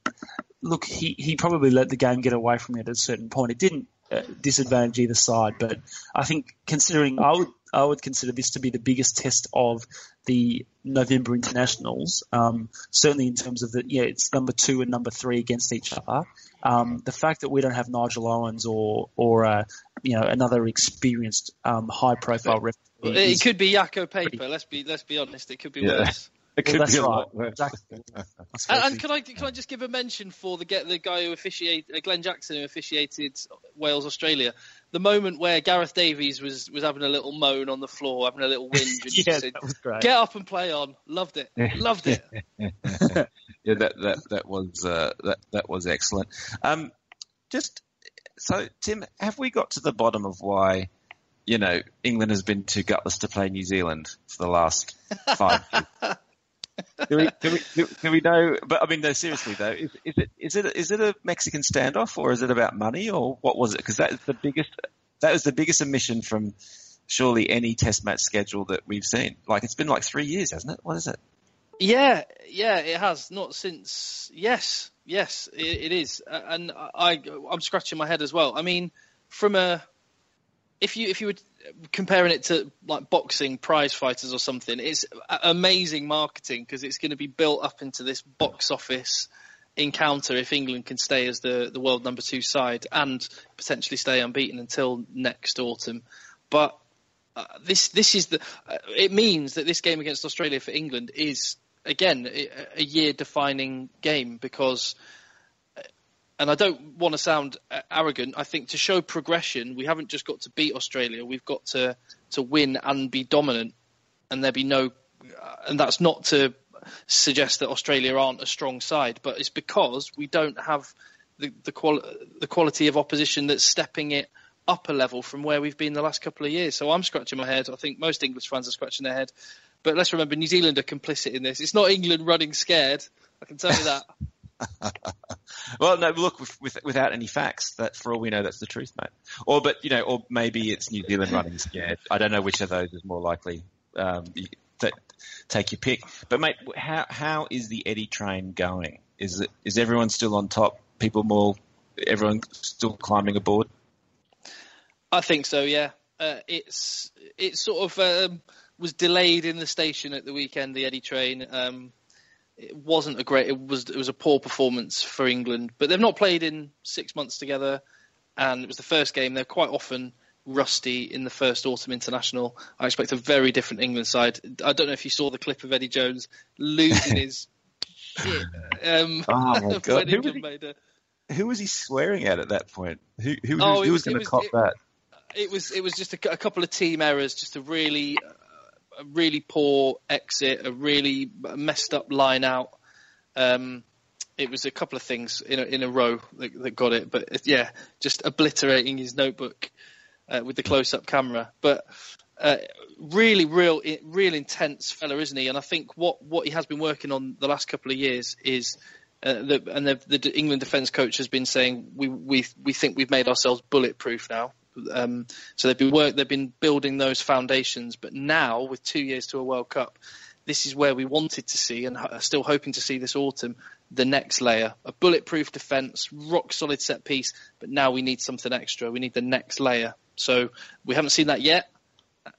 look, he he probably let the game get away from it at a certain point. It didn't uh, disadvantage either side, but I think considering I would I would consider this to be the biggest test of the November internationals. Um, certainly in terms of the yeah, it's number two and number three against each other. Um, the fact that we don't have Nigel Owens or or uh, you know another experienced um, high profile referee. It could be Jaco Peyper. Let's be let's be honest. It could be yeah. worse. It could well, be a right. lot worse. Exactly. and, and, can I can I just give a mention for the get the guy who officiated uh, Glenn Jackson who officiated Wales Australia the moment where Gareth Davies was was having a little moan on the floor, having a little whinge, and yeah, said, that was great. "Get up and play on." Loved it. Loved it. yeah, that that that was uh, that that was excellent. Um, just so Tim, have we got to the bottom of why? You know, England has been too gutless to play New Zealand for the last five years. Do, we, do, we, do, we know? But I mean, no, seriously though, is, is, it is it is it a Mexican standoff or is it about money or what was it? Because that is the biggest that was the biggest omission from surely any Test match schedule that we've seen. Like it's been like three years, hasn't it? What is it? Yeah, yeah, it has. Not since. Yes, yes, it, it is. And I, I'm scratching my head as well. I mean, from a if you if you were comparing it to like boxing prize fighters or something, it's amazing marketing because it's going to be built up into this box office encounter if England can stay as the the world number two side and potentially stay unbeaten until next autumn. But uh, this this is the uh, it means that this game against Australia for England is again a year defining game because and I don't want to sound uh, arrogant. I think to show progression, we haven't just got to beat Australia. We've got to to win and be dominant, and there be no. Uh, and that's not to suggest that Australia aren't a strong side, but it's because we don't have the the, quali- the quality of opposition that's stepping it up a level from where we've been the last couple of years. So I'm scratching my head. I think most English fans are scratching their head. But let's remember, New Zealand are complicit in this. It's not England running scared. I can tell you that. well, no, look, with, with, without any facts, that for all we know, that's the truth, mate. Or, but you know, or maybe it's New Zealand running scared. I don't know which of those is more likely. Um, to, take your pick. But mate, how how is the Eddie train going? Is it is everyone still on top? People more, everyone still climbing aboard? I think so. Yeah, uh, it's it sort of um, was delayed in the station at the weekend. The Eddie train. Um, it wasn't a great. It was it was a poor performance for England, but they've not played in six months together, and it was the first game. They're quite often rusty in the first autumn international. I expect a very different England side. I don't know if you saw the clip of Eddie Jones losing his shit. Um, oh my god! Who was, he, who was he swearing at at that point? Who who, Oh, who, was- was going to cop it- that? It was it was just a, a couple of team errors, just a really a really poor exit, a really messed up line out. Um, it was a couple of things in a, in a row that, that got it, but yeah, just obliterating his notebook uh, with the close up camera. But uh, really, real, real intense fella, isn't he? And I think what what he has been working on the last couple of years is. Uh, the, and the, the England defence coach has been saying we we we think we've made ourselves bulletproof now. Um, so they've been work, they've been building those foundations, but now with two years to a World Cup, this is where we wanted to see and are still hoping to see this autumn the next layer a bulletproof defence, rock solid set piece. But now we need something extra. We need the next layer. So we haven't seen that yet,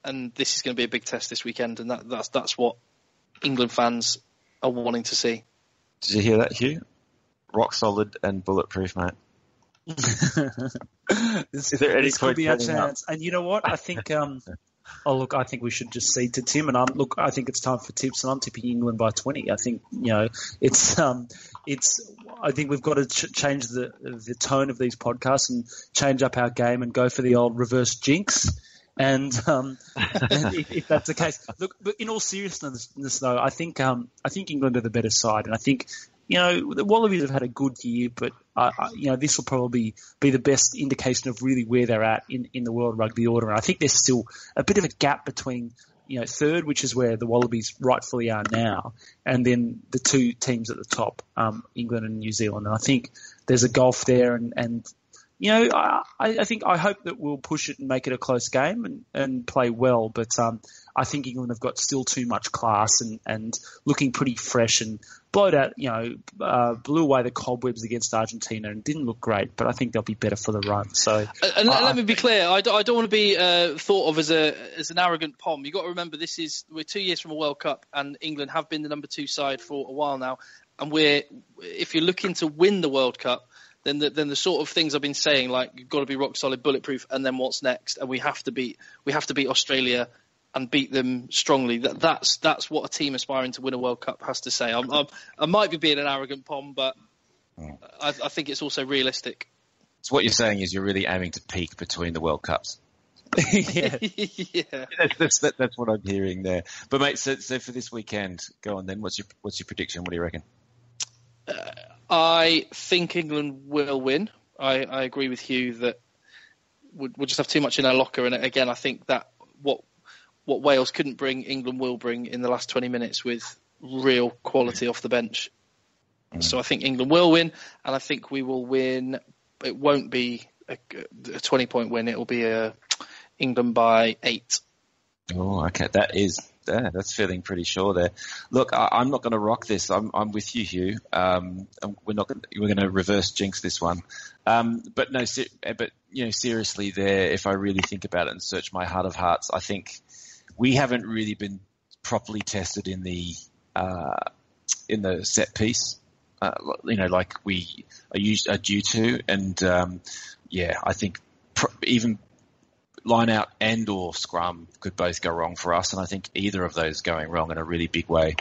and this is going to be a big test this weekend, and that, that's that's what England fans are wanting to see. Did you hear that, Hugh? Rock solid and bulletproof, mate. This, Is there any this could be our coming up? chance. And you know what? I think. Um, oh look, I think we should just cede to Tim. And I'm look. I think it's time for tips, and I'm tipping England by 20. I think you know it's um, it's. I think we've got to ch- change the the tone of these podcasts and change up our game and go for the old reverse jinx. And um, and if, if that's the case, look. But in all seriousness, though, I think um, I think England are the better side, and I think you know, the Wallabies have had a good year, but you know this will probably be the best indication of really where they're at in, in the World Rugby order. And I think there's still a bit of a gap between you know third, which is where the Wallabies rightfully are now, and then the two teams at the top, um, England and New Zealand. And I think there's a gulf there, and, and you know I, I think I hope that we'll push it and make it a close game and, and play well, but um, I think England have got still too much class and, and looking pretty fresh and blowed out, you know, uh, blew away the cobwebs against Argentina and didn't look great, but I think they'll be better for the run. So, And, I- let me be clear, I don't, I don't want to be uh, thought of as a as an arrogant pom. You've got to remember this is we're two years from a World Cup, and England have been the number two side for a while now. And we're if you're looking to win the World Cup, then the, then the sort of things I've been saying, like you've got to be rock solid, bulletproof, and then what's next? And we have to beat we have to beat Australia and beat them strongly. That that's that's what a team aspiring to win a World Cup has to say. I'm, I'm, I might be being an arrogant pom, but oh. I, I think it's also realistic. So what you're saying is you're really aiming to peak between the World Cups. yeah. yeah. That's that's, that, that's what I'm hearing there. But mate, so, so for this weekend, go on then. What's your what's your prediction? What do you reckon? Uh, I think England will win. I, I agree with Hugh that we'll, we'll just have too much in our locker. And again, I think that what what Wales couldn't bring, England will bring in the last 20 minutes with real quality off the bench. So I think England will win, and I think we will win. It won't be a, a 20 point win. It will be a England by eight. Oh, okay, that is yeah, that's feeling pretty sure there. Look, I, I'm not going to rock this. I'm I'm with you, Hugh. Um, we're not gonna, we're going to reverse jinx this one. Um, but no, but you know, seriously, there. If I really think about it and search my heart of hearts, I think we haven't really been properly tested in the uh, in the set piece. Uh, you know, like we are, used, are due to, and um, yeah, I think pro- even line out and or scrum could both go wrong for us, and I think either of those going wrong in a really big way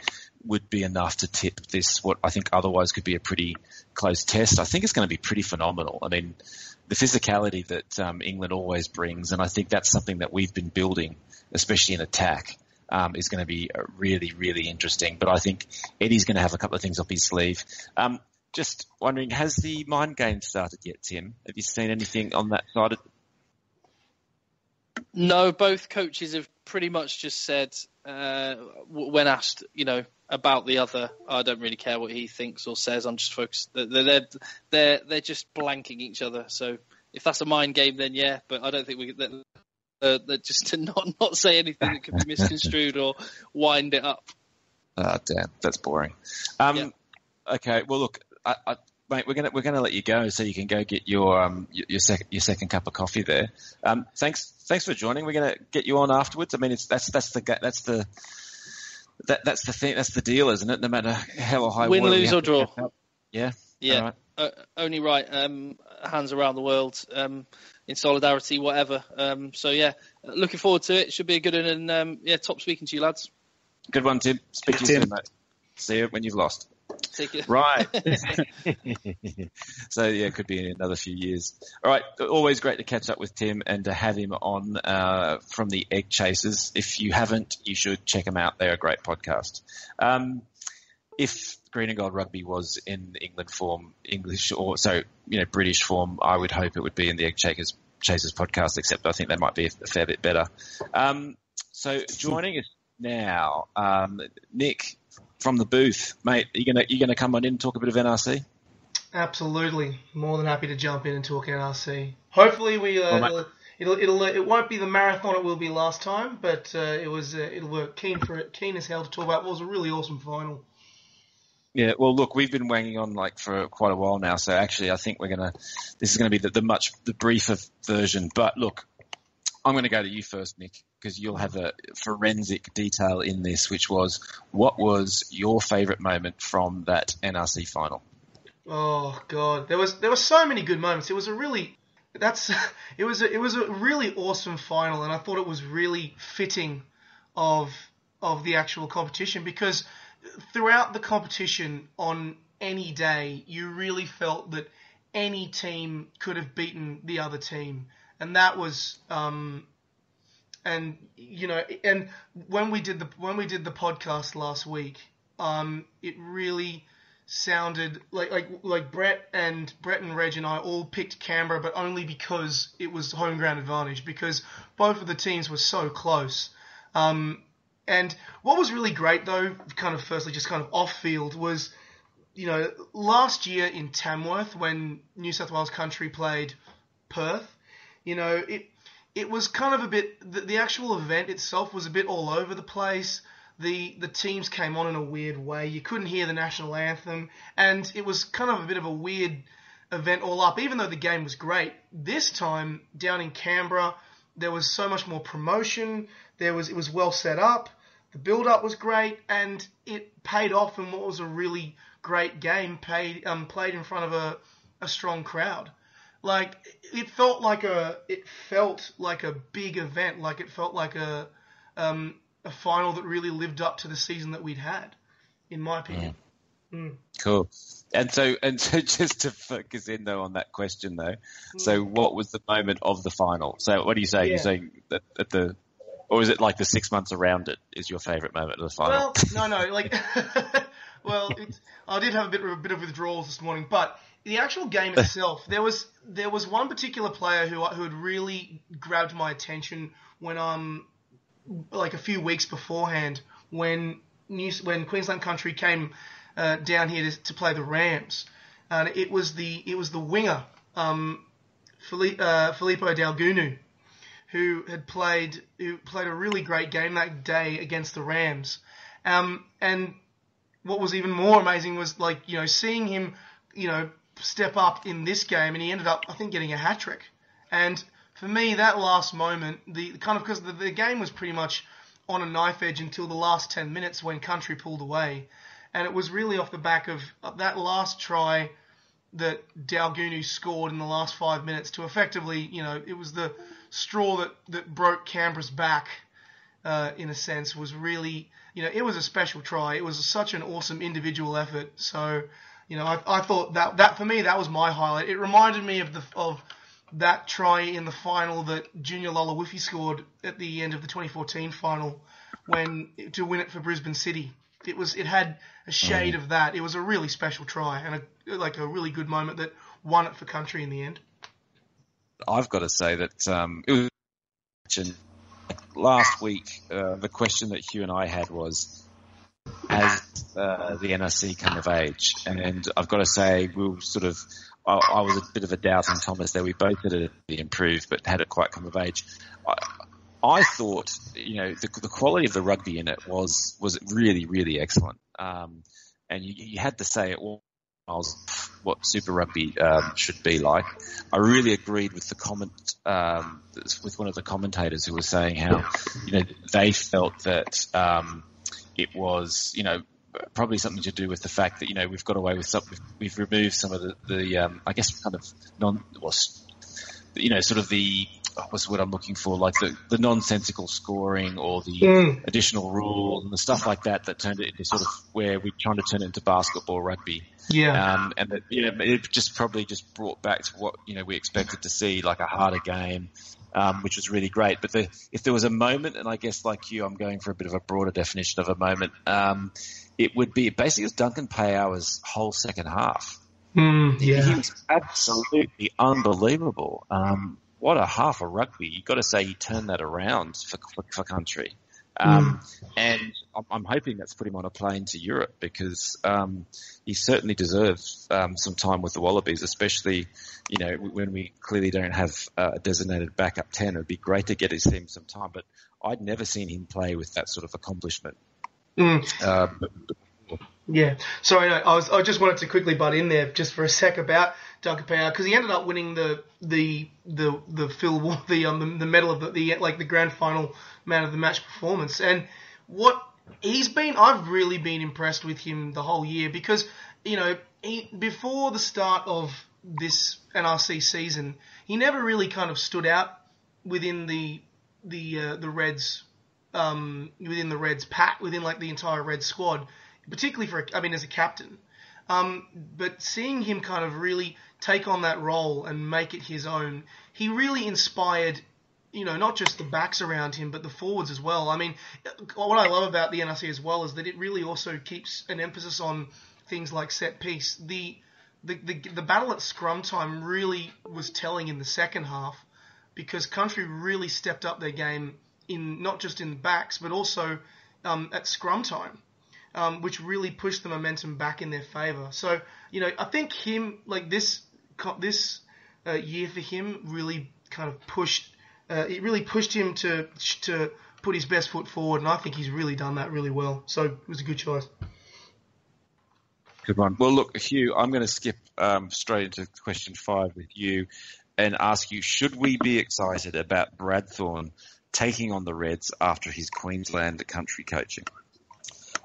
would be enough to tip this what I think otherwise could be a pretty close test. I think it's going to be pretty phenomenal. I mean, the physicality that um, England always brings, and I think that's something that we've been building, especially in attack. Um, is going to be uh, really, really interesting. But I think Eddie's going to have a couple of things up his sleeve. Um, just wondering, has the mind game started yet, Tim? Have you seen anything on that side? Of- No, both coaches have pretty much just said uh, when asked, you know, about the other. I don't really care what he thinks or says. I'm just focused. They're they're they're, they're just blanking each other. So if that's a mind game, then yeah. But I don't think we. That, uh, that just to not not say anything that could be misconstrued or wind it up. Ah, damn, that's boring. Um, Yeah. Okay, well, look, I, I, mate, we're gonna we're gonna let you go so you can go get your um your, your second your second cup of coffee there. Um, thanks thanks for joining. We're gonna get you on afterwards. I mean, it's that's that's the that's the that that's the thing that's the deal, isn't it? No matter how high Win, water lose, or draw. Yeah, Yeah, All right. uh, only right. Um, hands around the world um, in solidarity, whatever. Um, so yeah, looking forward to it. Should be a good one. And um, yeah, top speaking to you lads. Good one, Tim. Speak to you Tim. soon, mate. See you when you've lost. Right. so yeah, it could be in another few years. All right. Always great to catch up with Tim and to have him on uh, from the Egg Chasers. If you haven't, you should check them out. They're a great podcast. Um, if Green and Gold Rugby was in England form, English or so you know British form, I would hope it would be in the Egg Chasers Chasers podcast. Except I think they might be a fair bit better. Um, so joining us now, um, Nick from the booth, mate. Are you gonna you gonna come on in and talk a bit of NRC? Absolutely, more than happy to jump in and talk NRC. Hopefully, we uh, Well, it'll, it'll it'll it won't be the marathon it will be last time, but uh, it was uh, it'll work keen for it, keen as hell to talk about what was a really awesome final. Yeah, well, look, we've been wanging on like for quite a while now, so actually, I think we're gonna. This is gonna be the, the much the briefer version. But look, I'm gonna go to you first, Nick, because you'll have a forensic detail in this, which was what was your favourite moment from that NRC final? Oh god, there was there were so many good moments. It was a really that's it was a, it was a really awesome final, and I thought it was really fitting of of the actual competition because throughout the competition on any day, you really felt that any team could have beaten the other team, and that was um, and you know, and when we did the when we did the podcast last week, um, it really sounded like like like Brett and Brett and Reg and I all picked Canberra, but only because it was home ground advantage because both of the teams were so close. Um, and what was really great though, kind of firstly just kind of off field was, you know, last year in Tamworth when New South Wales Country played Perth, you know, it it was kind of a bit the, the actual event itself was a bit all over the place. The the teams came on in a weird way. You couldn't hear the national anthem, and it was kind of a bit of a weird event all up. Even though the game was great, this time down in Canberra, there was so much more promotion. There was it was well set up. The build up was great, and it paid off in what was a really great game. Paid um, played in front of a, a strong crowd. Like it felt like a it felt like a big event. Like it felt like a um, a final that really lived up to the season that we'd had, in my opinion. Mm. Cool. And so, and so, just to focus in though on that question though, so what was the moment of the final? So, what are you saying? Yeah. You're saying that at the, or is it like the six months around it is your favourite moment of the final? Well, no, no, like, well, I did have a bit, of, a bit of withdrawals this morning, but the actual game itself, there was there was one particular player who who had really grabbed my attention when um like a few weeks beforehand when New when Queensland Country came uh, down here to, to play the Rams, and it was the it was the winger um Fili- uh, Filipo Daugunu who had played who played a really great game that day against the Rams. Um, and what was even more amazing was like you know seeing him you know step up in this game, and he ended up I think getting a hat trick. And for me, that last moment, the kind of because the, the game was pretty much on a knife edge until the last ten minutes when Country pulled away, and it was really off the back of that last try that Daugunu scored in the last five minutes to effectively, you know, it was the straw that, that broke Canberra's back, uh, in a sense, was really, you know, it was a special try. It was such an awesome individual effort. So, you know, I, I thought that, that for me, that was my highlight. It reminded me of the, of that try in the final that Junior Laloifi scored at the end of the 2014 final when, to win it for Brisbane City. It was, it had a shade of that. It was a really special try and a, like a really good moment that won it for country in the end. I've got to say that um, it was last week. Uh, the question that Hugh and I had was, has uh, the NRC come of age? And I've got to say, we were sort of. I, I was a bit of a doubting Thomas there. We both had it improved, but had it quite come of age. I, I thought, you know, the, the quality of the rugby in it was was really, really excellent. Um, and you, you had to say it what Super Rugby um, should be like. I really agreed with the comment um, with one of the commentators who was saying how you know they felt that um, it was you know probably something to do with the fact that you know we've got away with some we've, we've removed some of the, the um, I guess kind of non well, you know sort of the what's what I'm looking for, like the, the nonsensical scoring or the Mm. additional rules and the stuff like that that turned it into sort of where we're trying to turn it into basketball rugby. Yeah. Um, and that, yeah, it just probably just brought back to what you know we expected to see, like a harder game, um, which was really great. But the, if there was a moment, and I guess like you, I'm going for a bit of a broader definition of a moment. Um, it would be basically it was Duncan Paia'aua's whole second half. Mm, He was absolutely unbelievable. Um, what a half of rugby! You've got to say he turned that around for for, for country. Um, And I'm, I'm hoping that's put him on a plane to Europe because um, he certainly deserves um, some time with the Wallabies, especially you know when we clearly don't have a designated backup ten. It'd be great to get his team some time, but I'd never seen him play with that sort of accomplishment. Mm. Uh, Yeah. Sorry, no, I was. I just wanted to quickly butt in there just for a sec about Duncan Paia'aua because he ended up winning the the the the Phil the um the, the medal of the, the like the grand final man of the match performance and what he's been. I've really been impressed with him the whole year because you know he before the start of this NRC season he never really kind of stood out within the the uh, the Reds um, within the Reds pack within like the entire Red squad, particularly for I mean as a captain. Um, but seeing him kind of really take on that role and make it his own, he really inspired. You know, not just the backs around him, but the forwards as well. I mean, what I love about the NRC as well is that it really also keeps an emphasis on things like set piece. The the, the, the battle at scrum time really was telling in the second half because country really stepped up their game in not just in the backs but also um, at scrum time, um, which really pushed the momentum back in their favour. So you know I think him like this this uh, year for him really kind of pushed uh, it really pushed him to to put his best foot forward, and I think he's really done that really well. So it was a good choice. Good one. Well, look, Hugh, I'm going to skip um, straight into question five with you and ask you: Should we be excited about Brad Thorn taking on the Reds after his Queensland country coaching?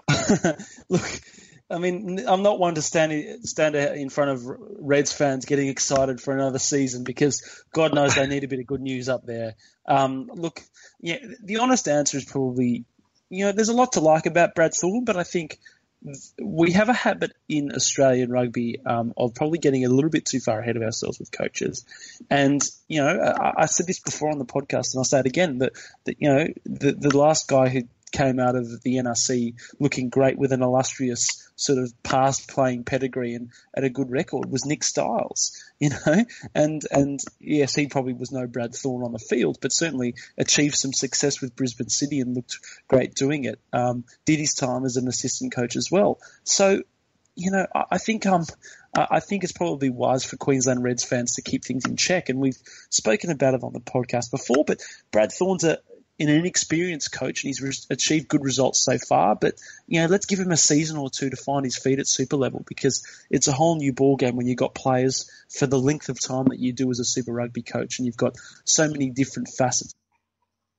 Look, I mean, I'm not one to stand stand in front of Reds fans getting excited for another season because God knows they need a bit of good news up there. Um, look, yeah, the honest answer is probably, you know, there's a lot to like about Brad Thorn, but I think we have a habit in Australian rugby um, of probably getting a little bit too far ahead of ourselves with coaches. And, you know, I, I said this before on the podcast and I'll say it again that, that you know, the, the last guy who came out of the NRC looking great with an illustrious sort of past playing pedigree and, and a good record was Nick Stiles, you know, and and yes, he probably was no Brad Thorn on the field, but certainly achieved some success with Brisbane City and looked great doing it. Um, did his time as an assistant coach as well. So, you know, I, I think um, I think it's probably wise for Queensland Reds fans to keep things in check, and we've spoken about it on the podcast before. But Brad Thorn's a an inexperienced coach and he's re- achieved good results so far. But you know, let's give him a season or two to find his feet at super level because it's a whole new ball game when you've got players for the length of time that you do as a Super Rugby coach, and you've got so many different facets.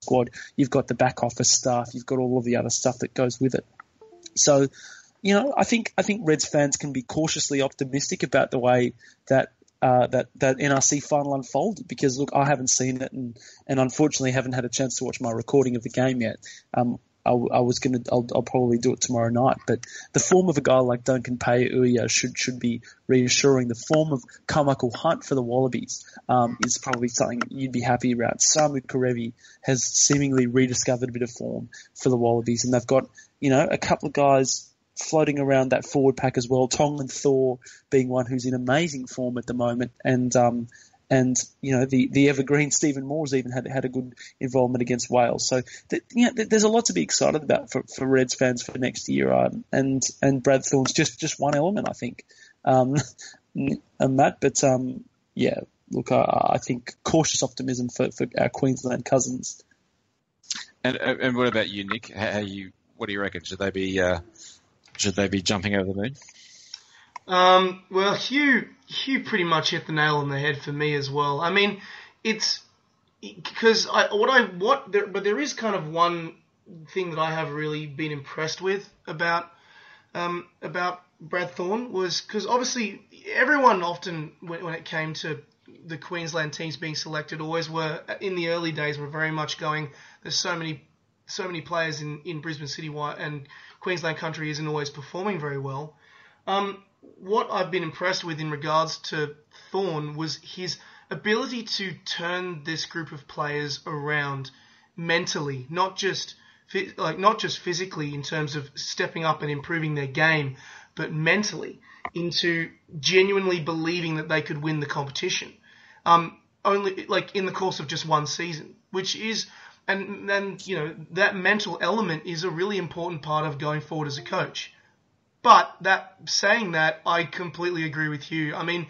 Squad, you've got the back office staff, you've got all of the other stuff that goes with it. So, you know, I think I think Reds fans can be cautiously optimistic about the way that uh, that that NRC final unfolded because look, I haven't seen it and, and unfortunately haven't had a chance to watch my recording of the game yet. Um, I, I was gonna, I'll, I'll probably do it tomorrow night. But the form of a guy like Duncan Paia'aua should should be reassuring. The form of Karmichael Hunt for the Wallabies um, is probably something you'd be happy about. Samu Kerevi has seemingly rediscovered a bit of form for the Wallabies, and they've got you know a couple of guys floating around that forward pack as well. Tongan Thor being one who's in amazing form at the moment, and um, and you know the the evergreen Stephen Moore's even had had a good involvement against Wales. So th- th- there's a lot to be excited about for, for Reds fans for next year. Um, and and Brad Thorn's just just one element, I think, um, and Matt. But um, yeah, look, I, I think cautious optimism for, for our Queensland cousins. And and what about you, Nick? How you? What do you reckon? Should they be uh, should they be jumping over the moon? Um, well, Hugh Hugh pretty much hit the nail on the head for me as well. I mean, it's because I what I what there, but there is kind of one thing that I have really been impressed with about um, about Brad Thorn was because obviously everyone often when, when it came to the Queensland teams being selected always were in the early days were very much going. There's so many so many players in, in Brisbane City and Queensland country isn't always performing very well. Um, what I've been impressed with in regards to Thorn was his ability to turn this group of players around mentally, not just like not just physically in terms of stepping up and improving their game, but mentally into genuinely believing that they could win the competition. Um, only like in the course of just one season, which is and then you know that mental element is a really important part of going forward as a coach. But that saying that, I completely agree with you. I mean,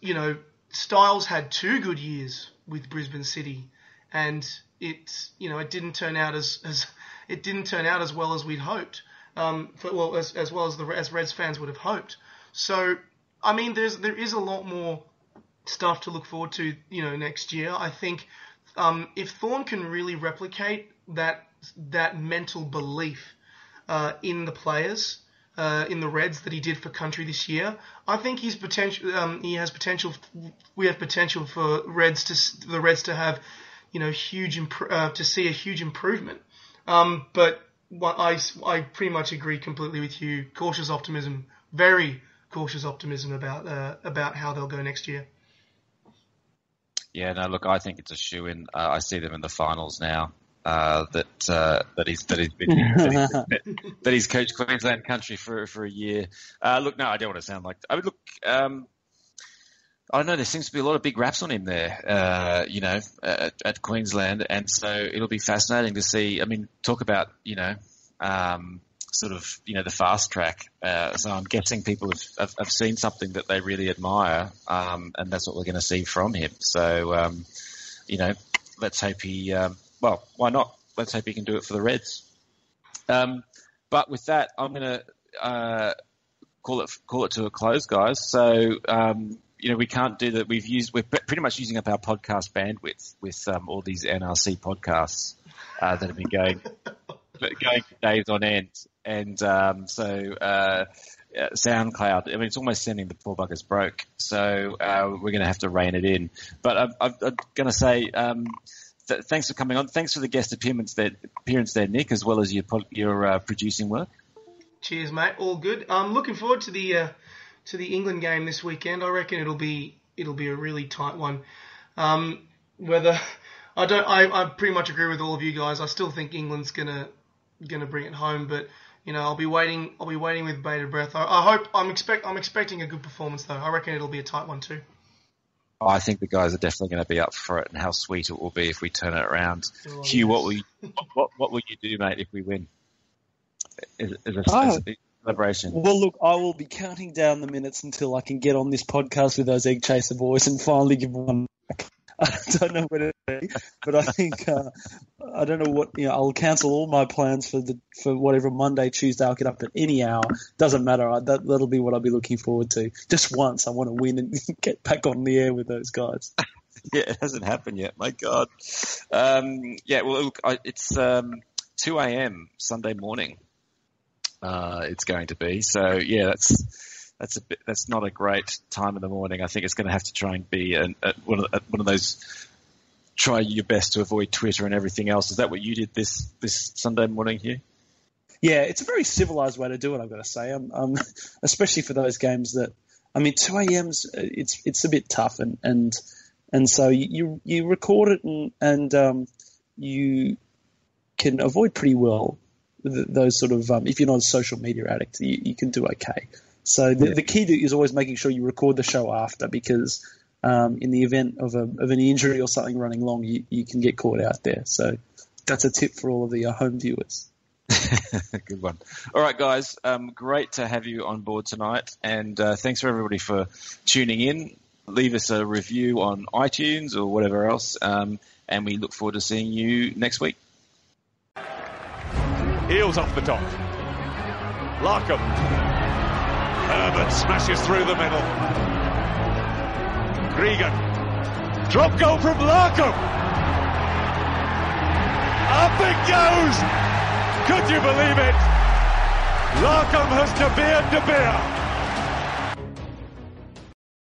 you know, Stiles had two good years with Brisbane City, and it you know it didn't turn out as, as it didn't turn out as well as we'd hoped. Um, for, well, as, as well as the as Reds fans would have hoped. So, I mean, there's there is a lot more stuff to look forward to, you know, next year. I think um, if Thorn can really replicate that that mental belief uh, in the players, uh, in the Reds that he did for country this year, I think he's potential. Um, he has potential. We have potential for Reds to the Reds to have, you know, huge imp- uh, to see a huge improvement. Um, but I I pretty much agree completely with you. Cautious optimism, very cautious optimism about uh, about how they'll go next year. Yeah, no, look, I think it's a shoe in. Uh, I see them in the finals now. Uh, that uh, that he's that he's been that he's, that he's, coached Queensland country for for a year. Uh, look, no, I don't want to sound like. I would look. Um, I don't know. There seems to be a lot of big raps on him there, uh, you know, at, at, Queensland, and so it'll be fascinating to see. I mean, talk about you know um, sort of you know the fast track. Uh, so I'm guessing people have, have, have, seen something that they really admire, um, and that's what we're going to see from him. So um, you know, let's hope he. Um, well, why not? Let's hope he can do it for the Reds. Um, but with that, I'm going to uh, call it call it to a close, guys. So um, you know, we can't do that. We've used, we're pretty much using up our podcast bandwidth with um, all these NRC podcasts uh, that have been going going for days on end. And um, so uh, SoundCloud, I mean, it's almost sending the poor buggers broke. So uh, we're going to have to rein it in. But I'm, I'm, I'm going to say um, th- thanks for coming on. Thanks for the guest appearance there, appearance there Nick, as well as your your uh, producing work. Cheers, mate. All good. I'm looking forward to the uh, to the England game this weekend. I reckon it'll be it'll be a really tight one. Um, whether I don't, I, I pretty much agree with all of you guys. I still think England's gonna to bring it home. But you know, I'll be waiting. I'll be waiting with bated breath. I, I hope. I'm expect. I'm expecting a good performance though. I reckon it'll be a tight one too. I think the guys are definitely going to be up for it, and how sweet it will be if we turn it around. Oh, Hugh, yes. what will you, what what will you do, mate, if we win? Is, is a, oh. a celebration. Well, look, I will be counting down the minutes until I can get on this podcast with those egg chaser boys and finally give one back. I don't know what it be, but I think uh, I don't know what you know. I'll cancel all my plans for the for whatever Monday, Tuesday. I'll get up at any hour. Doesn't matter. I, that that'll be what I'll be looking forward to. Just once, I want to win and get back on the air with those guys. yeah, it hasn't happened yet. My God. Um, yeah. Well, look, I, it's um, 2 a.m. Sunday morning. Uh, it's going to be so. Yeah, that's that's a bit, that's not a great time in the morning. I think it's going to have to try and be an, a, one, of, one of those try your best to avoid Twitter and everything else. Is that what you did this this Sunday morning here? Yeah, it's a very civilized way to do it. I've got to say, um, um, especially for those games that I mean, two a.m.s. It's it's a bit tough, and and and so you you record it and and um, you can avoid pretty well those sort of um, if you're not a social media addict, you, you can do okay. So the, yeah. the key is always making sure you record the show after because um, in the event of, a, of an injury or something running long, you, you can get caught out there. So that's a tip for all of the uh, home viewers. Good one. All right, guys. Um, great to have you on board tonight, and uh, thanks for everybody for tuning in. Leave us a review on iTunes or whatever else, um, and we look forward to seeing you next week. Heels off the top. Larkham Herbert smashes through the middle. Gregan. Drop goal from Larkham. Up it goes. Could you believe it? Larkham has to De Beer De Beer.